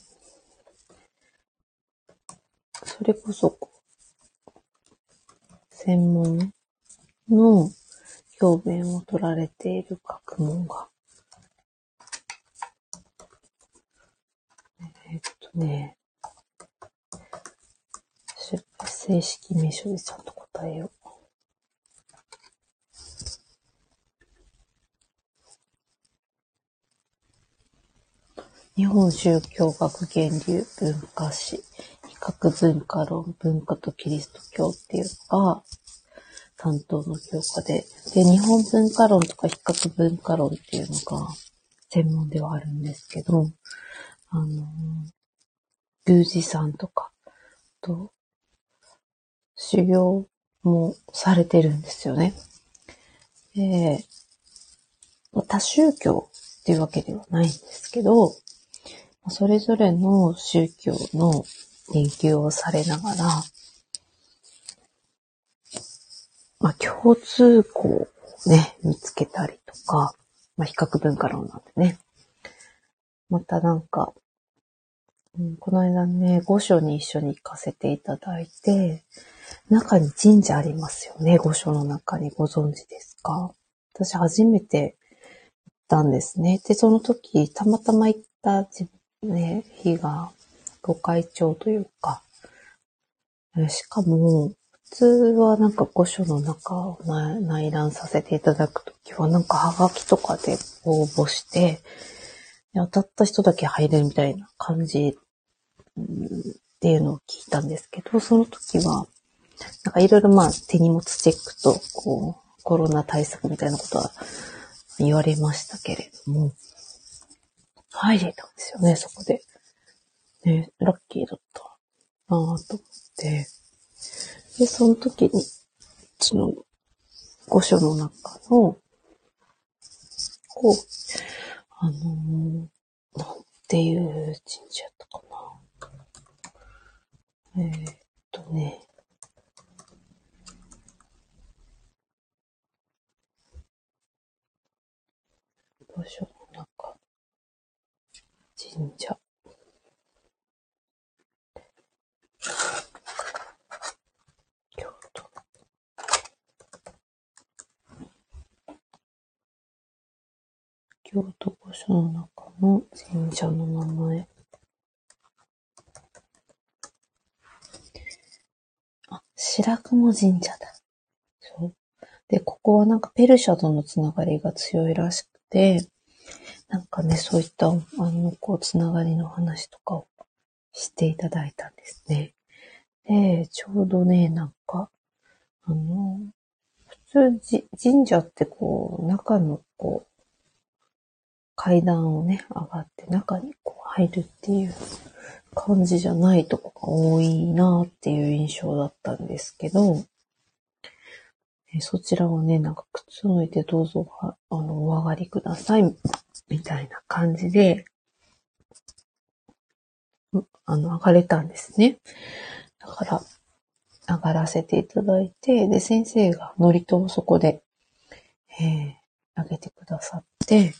Speaker 1: それこそ、専門の教鞭を取られている学問が、えっとね、正式名称でちゃんと答えよう。日本宗教学源流文化史、比較文化論、文化とキリスト教っていうのが担当の教科で、で、日本文化論とか比較文化論っていうのが専門ではあるんですけど、あの、宮司さんとか、と、修行もされてるんですよね。で、多宗教っていうわけではないんですけど、それぞれの宗教の研究をされながら、まあ、共通項をね、見つけたりとか、まあ、比較文化論なんでね。またなんか、うん、この間ね、御所に一緒に行かせていただいて、中に神社ありますよね。御所の中にご存知ですか？私初めて行ったんですね。で、その時、たまたま行ったね、日が、ご会長というか、しかも、普通はなんか御所の中を内覧させていただくときは、なんかハガキとかで応募して、当たった人だけ入れるみたいな感じっていうのを聞いたんですけど、その時は、なんかいろいろまあ手荷物チェックと、こう、コロナ対策みたいなことは言われましたけれども、入れたんですよね、そこで。ね、ラッキーだったなぁと思って。で、その時に、つの御所の中の、こう、あのーなんていう神社やったかな。えーっとね、御所の中、神社。京都。京都御所の中の神社の名前。あ、白雲神社だ。そう。で、ここはなんかペルシャとのつながりが強いらしくて、なんかね、そういった、あの、こう、つながりの話とかをしていただいたんですね。で、ちょうどね、なんか、あの、普通、神社ってこう、中のこう、階段をね、上がって中にこう入るっていう感じじゃないとこが多いなっていう印象だったんですけど、そちらはね、なんか靴脱いでどうぞ、あの、お上がりください、みたいな感じで、あの、上がれたんですね。だから、上がらせていただいて、で、先生が祝詞をそこで、えー、あげてくださって、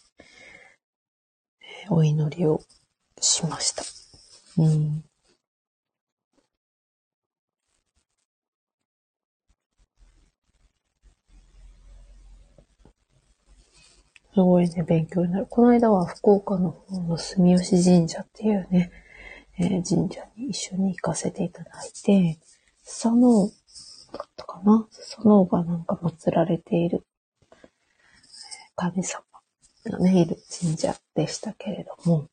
Speaker 1: えお祈りをしました。うん。すごいね、勉強になる。この間は福岡の方の住吉神社っていうね、えー神社に一緒に行かせていただいて、佐野だったかな？佐野がなんか祀られている神様がね、いる神社でしたけれども、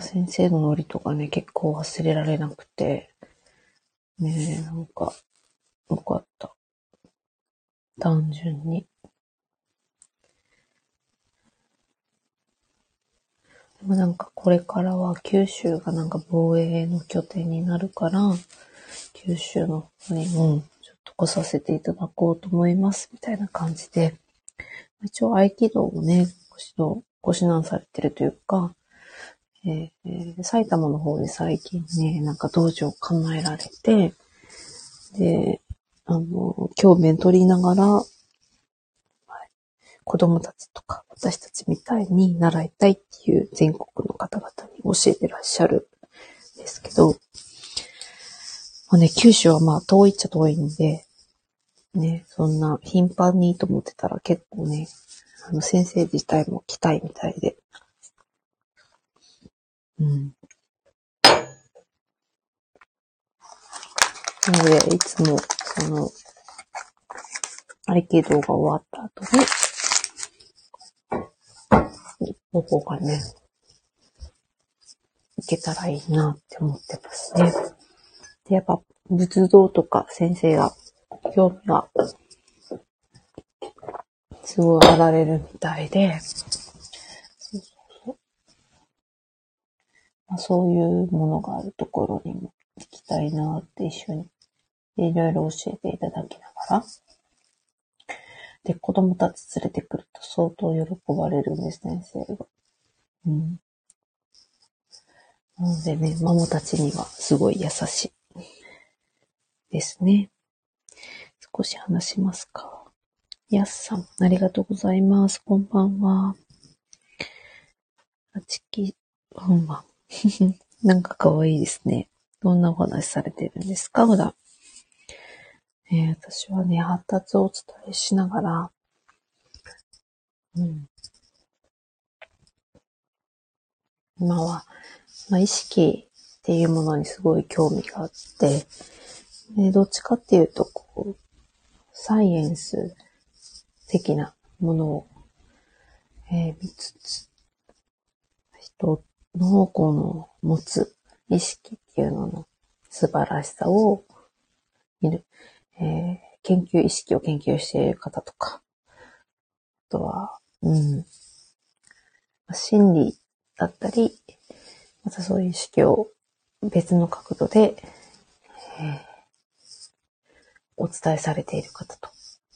Speaker 1: 先生のノリとかね、結構忘れられなくて、ねえ、なんか、よかった。単純に。でもなんかこれからは九州がなんか防衛の拠点になるから、九州の方にもちょっと来させていただこうと思います、みたいな感じで、一応合気道をね、ご指導、ご指南されてるというか、ええ埼玉の方で最近ね、なんか道場を構えられて、で、あの、教鞭取りながら、はい子供たちとか私たちみたいに習いたいっていう全国の方々に教えてらっしゃるんですけど、まあね、九州はまあ遠いっちゃ遠いんで、ね、そんな頻繁にと思ってたら結構ね、あの先生自体も来たいみたいで、うん。なので、いつも、その、合気道が終わった後に、どこかね、行けたらいいなって思ってますね。で、やっぱ、仏像とか先生が、興味が、すごいあられるみたいで、そうそうまあ、そういうものがあるところにも行きたいなって一緒にいろいろ教えていただきながら。で、子供たち連れてくると相当喜ばれるんです、先生が。うん。なのでね、孫たちにはすごい優しいですね。少し話しますか。やすさん、ありがとうございます。こんばんは。あちき、こんばん。なんか可愛いですね。どんなお話されてるんですか普段。えー私はね、発達をお伝えしながら、うん。今は、まあ、意識っていうものにすごい興味があって、でどっちかっていうと、こう、サイエンス的なものを、えー見つつ、人のこの持つ意識っていうのの素晴らしさを見る。えー研究意識を研究している方とか、あとは、うん、心理だったり、またそういう意識を別の角度でえー、お伝えされている方と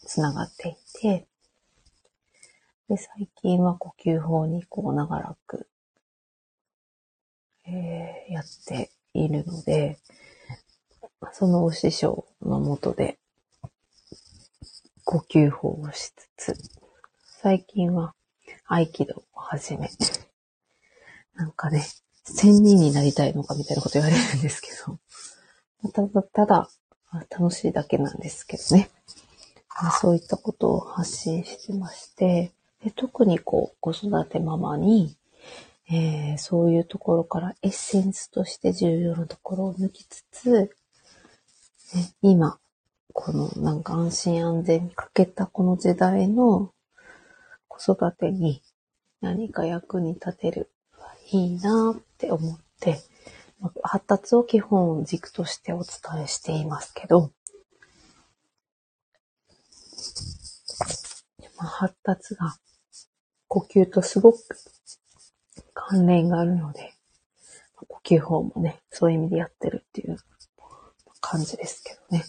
Speaker 1: つながっていて、で、最近は呼吸法にこう長らく、えー、やっているので、そのお師匠のもとで呼吸法をしつつ、最近は合気道を始め、なんかね、仙人になりたいのかみたいなこと言われるんですけど、ただ、ただ、楽しいだけなんですけどね。そういったことを発信してまして、で特にこう、子育てママに、えー、そういうところからエッセンスとして重要なところを抜きつつ、今、このなんか安心安全にかけたこの時代の子育てに何か役に立てるいいなって思って、発達を基本軸としてお伝えしていますけど、発達が呼吸とすごく関連があるので、呼吸法もね、そういう意味でやってるっていう感じですけどね。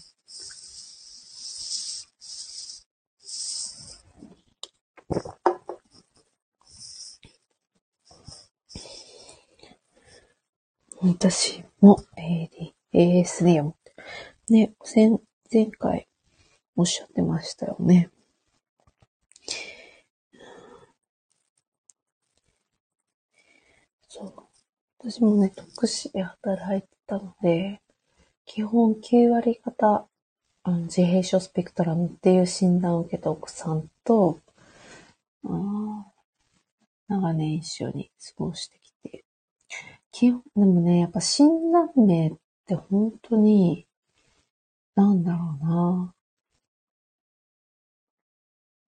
Speaker 1: 私も AD、ASD を持って、ね、前、前回おっしゃってましたよね。そう。私もね、特殊で働いてたので、基本9割方、あの自閉症スペクトラムっていう診断を受けた奥さんと、あ長年一緒に過ごしてきて、基本、でもね、やっぱ診断名って本当に、なんだろうな。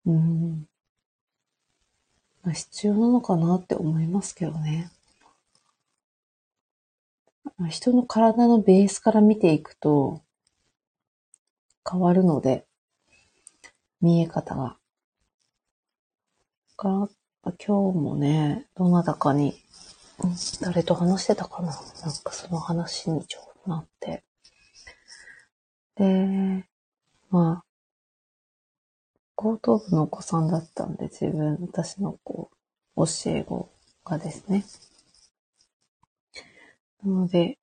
Speaker 1: うん。まあ、必要なのかなって思いますけどね。人の体のベースから見ていくと変わるので、見え方が。か今日もね、どなたかに誰と話してたかななんかその話にちょうどなって。で、まあ、高等部のお子さんだったんで、自分、私のこう、教え子がですね。なので、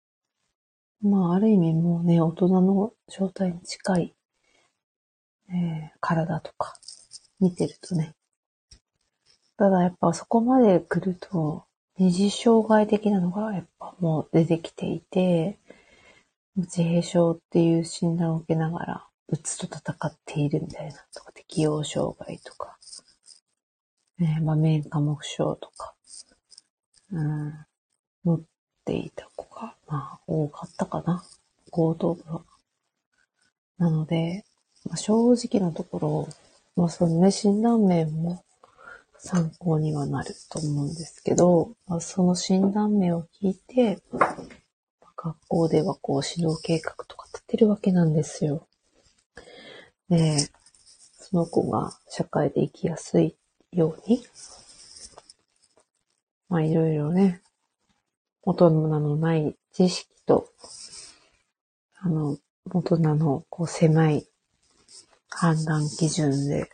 Speaker 1: まあ、ある意味もうね、大人の状態に近い、えー、体とか、見てるとね。ただやっぱそこまで来ると、二次障害的なのがやっぱもう出てきていて、自閉症っていう診断を受けながら、うつと戦っているみたいなとか、適応障害とか、ね、場面科目症とか、うん、っていた子が、まあ、多かったかな。高等部は。なので、まあ、正直なところ、まあ、そのね、診断面も参考にはなると思うんですけど、まあ、その診断名を聞いて、学校ではこう指導計画とか立てるわけなんですよ。で、その子が社会で生きやすいように、まあいろいろね、大人のない知識と、あの、大人のこう狭い判断基準で。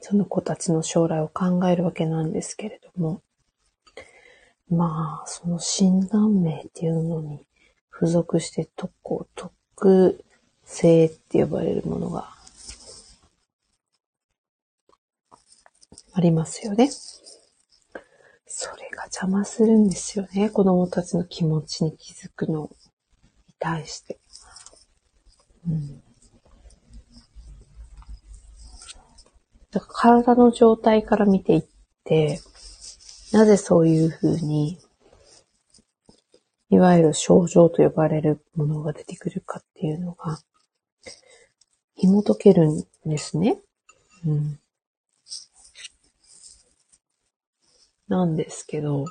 Speaker 1: その子たちの将来を考えるわけなんですけれども、まあ、その診断名っていうのに付属して特攻、特性って呼ばれるものがありますよね。それが邪魔するんですよね。子供たちの気持ちに気づくのに対して。うんだから体の状態から見ていって、なぜそういうふうに、いわゆる症状と呼ばれるものが出てくるかっていうのが、紐解けるんですね。うん。なんですけど、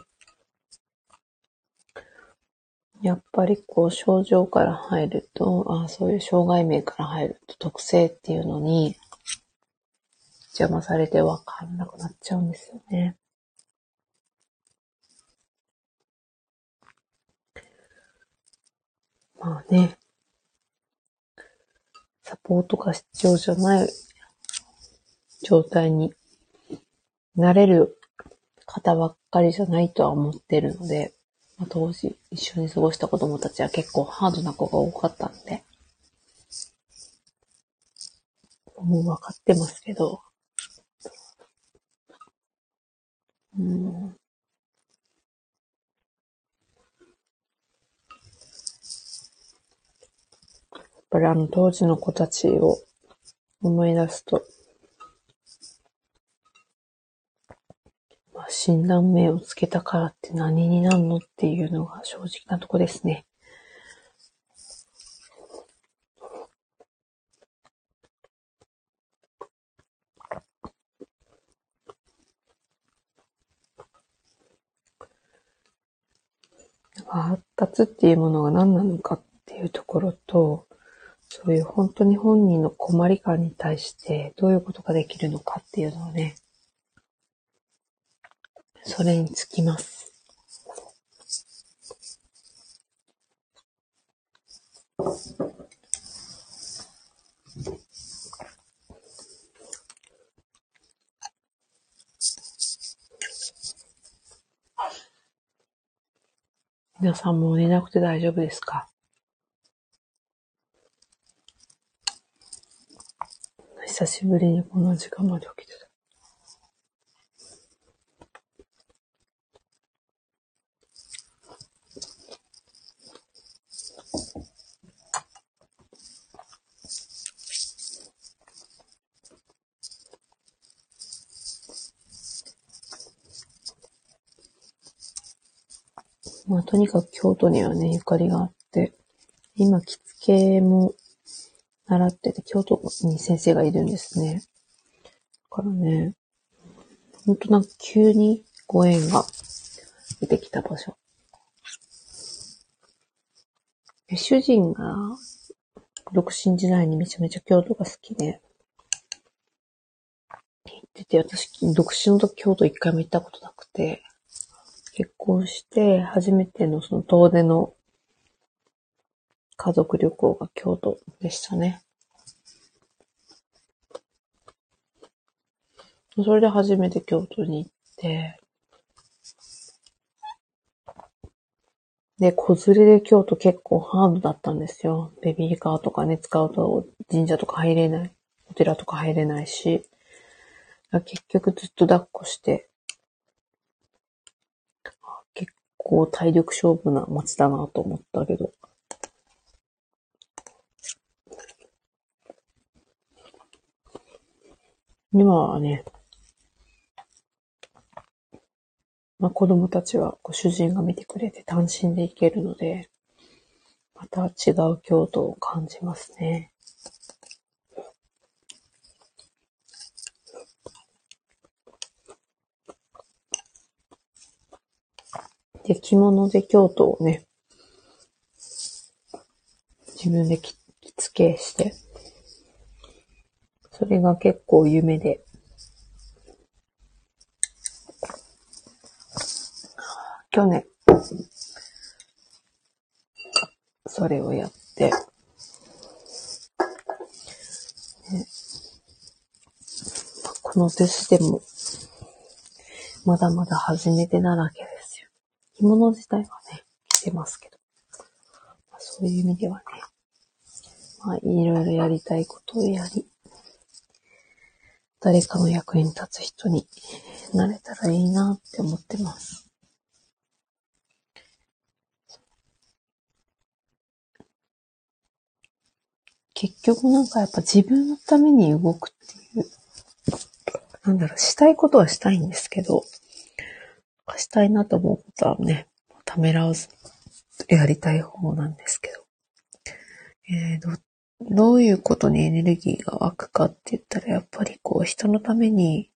Speaker 1: やっぱりこう症状から入ると、あそういう障害名から入ると特性っていうのに邪魔されてわかんなくなっちゃうんですよね。まあね、サポートが必要じゃない状態になれる方ばっかりじゃないとは思ってるので、まあ、当時一緒に過ごした子供たちは結構ハードな子が多かったんで、もう分かってますけど、うん。やっぱりあの当時の子たちを思い出すと、まあ、診断名をつけたからって何になんのっていうのが正直なとこですね。発達っていうものが何なのかっていうところと、そういう本当に本人の困り感に対してどういうことができるのかっていうのをね、それにつきます。皆さんも寝なくて大丈夫ですか？久しぶりにこんな時間まで起きてた。まあ、とにかく京都にはね、ゆかりがあって、今、着付けも習ってて、京都に先生がいるんですね。だからね、ほんとなんか急にご縁が出てきた場所。主人が独身時代にめちゃめちゃ京都が好きで、言ってて、私、独身の時京都一回も行ったことなくて、結婚して初めてのその遠出の家族旅行が京都でしたね。それで初めて京都に行って、で、子連れで京都結構ハードだったんですよ。ベビーカーとかね、使うと神社とか入れない。お寺とか入れないし。結局ずっと抱っこして構体力勝負な街だなと思ったけど。今はね、まあ、子供たちはご主人が見てくれて単身で行けるので、また違う京都を感じますね。で、着物で京都をね、自分で着付けして、それが結構夢で、去年、それをやって、ね、この年でも、まだまだ初めてなだけ着物自体はね、着てますけど。まあ、そういう意味ではね、まあ、いろいろやりたいことをやり、誰かの役に立つ人になれたらいいなって思ってます。結局なんかやっぱ自分のために動くっていう、なんだろう、したいことはしたいんですけど、したいなと思うことはね、ためらわずやりたい方なんですけど。えー、ど、どういうことにエネルギーが湧くかって言ったら、やっぱりこう人のために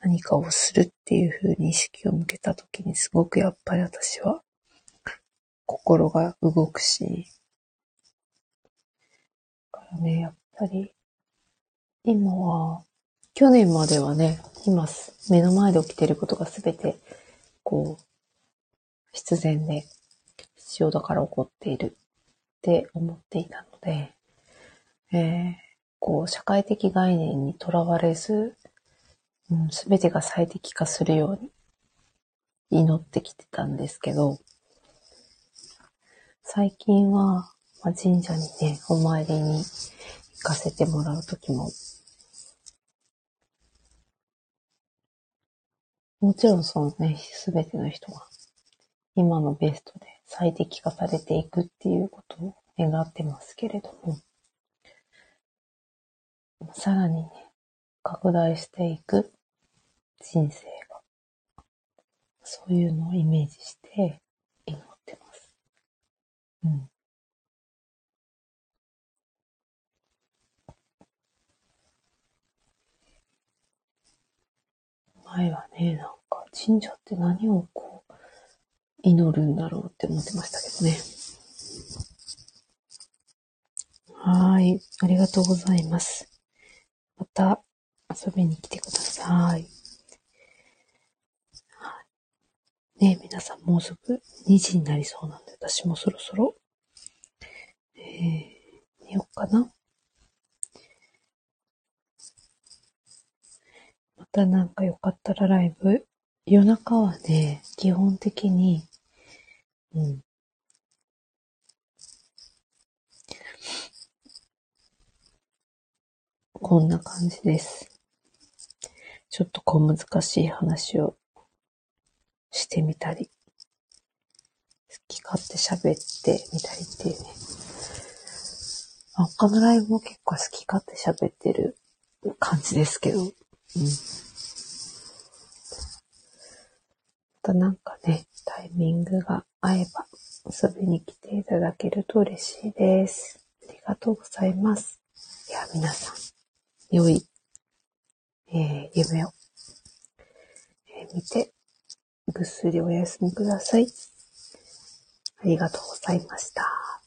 Speaker 1: 何かをするっていう風に意識を向けたときにすごくやっぱり私は心が動くし、だからね、やっぱり今は去年まではね、今、目の前で起きていることがすべて、こう、必然で、必要だから起こっている。って思っていたので、えー、こう、社会的概念にとらわれず、す、うん、べ、てが最適化するように祈ってきてたんですけど、最近は、まあ、神社にね、お参りに行かせてもらうときも、もちろんそのね、すべての人が今のベストで最適化されていくっていうことを願ってますけれども、さらにね、拡大していく人生が、そういうのをイメージして祈ってます。うん。前はね、なんか神社って何をこう、祈るんだろうって思ってましたけどね。はい。ありがとうございます。また遊びに来てください。はい。ね皆さんもうすぐ2時になりそうなんで、私もそろそろ、えー、寝ようかな。またなんかよかったらライブ、夜中はね、基本的に、うん、こんな感じです。ちょっと小難しい話をしてみたり、好き勝手喋ってみたりっていうね。他のライブも結構好き勝手喋ってる感じですけど、うん。またなんかね、タイミングが合えば遊びに来ていただけると嬉しいです。ありがとうございます。では皆さん、良い、えー、夢を、えー、見て、ぐっすりお休みください。ありがとうございました。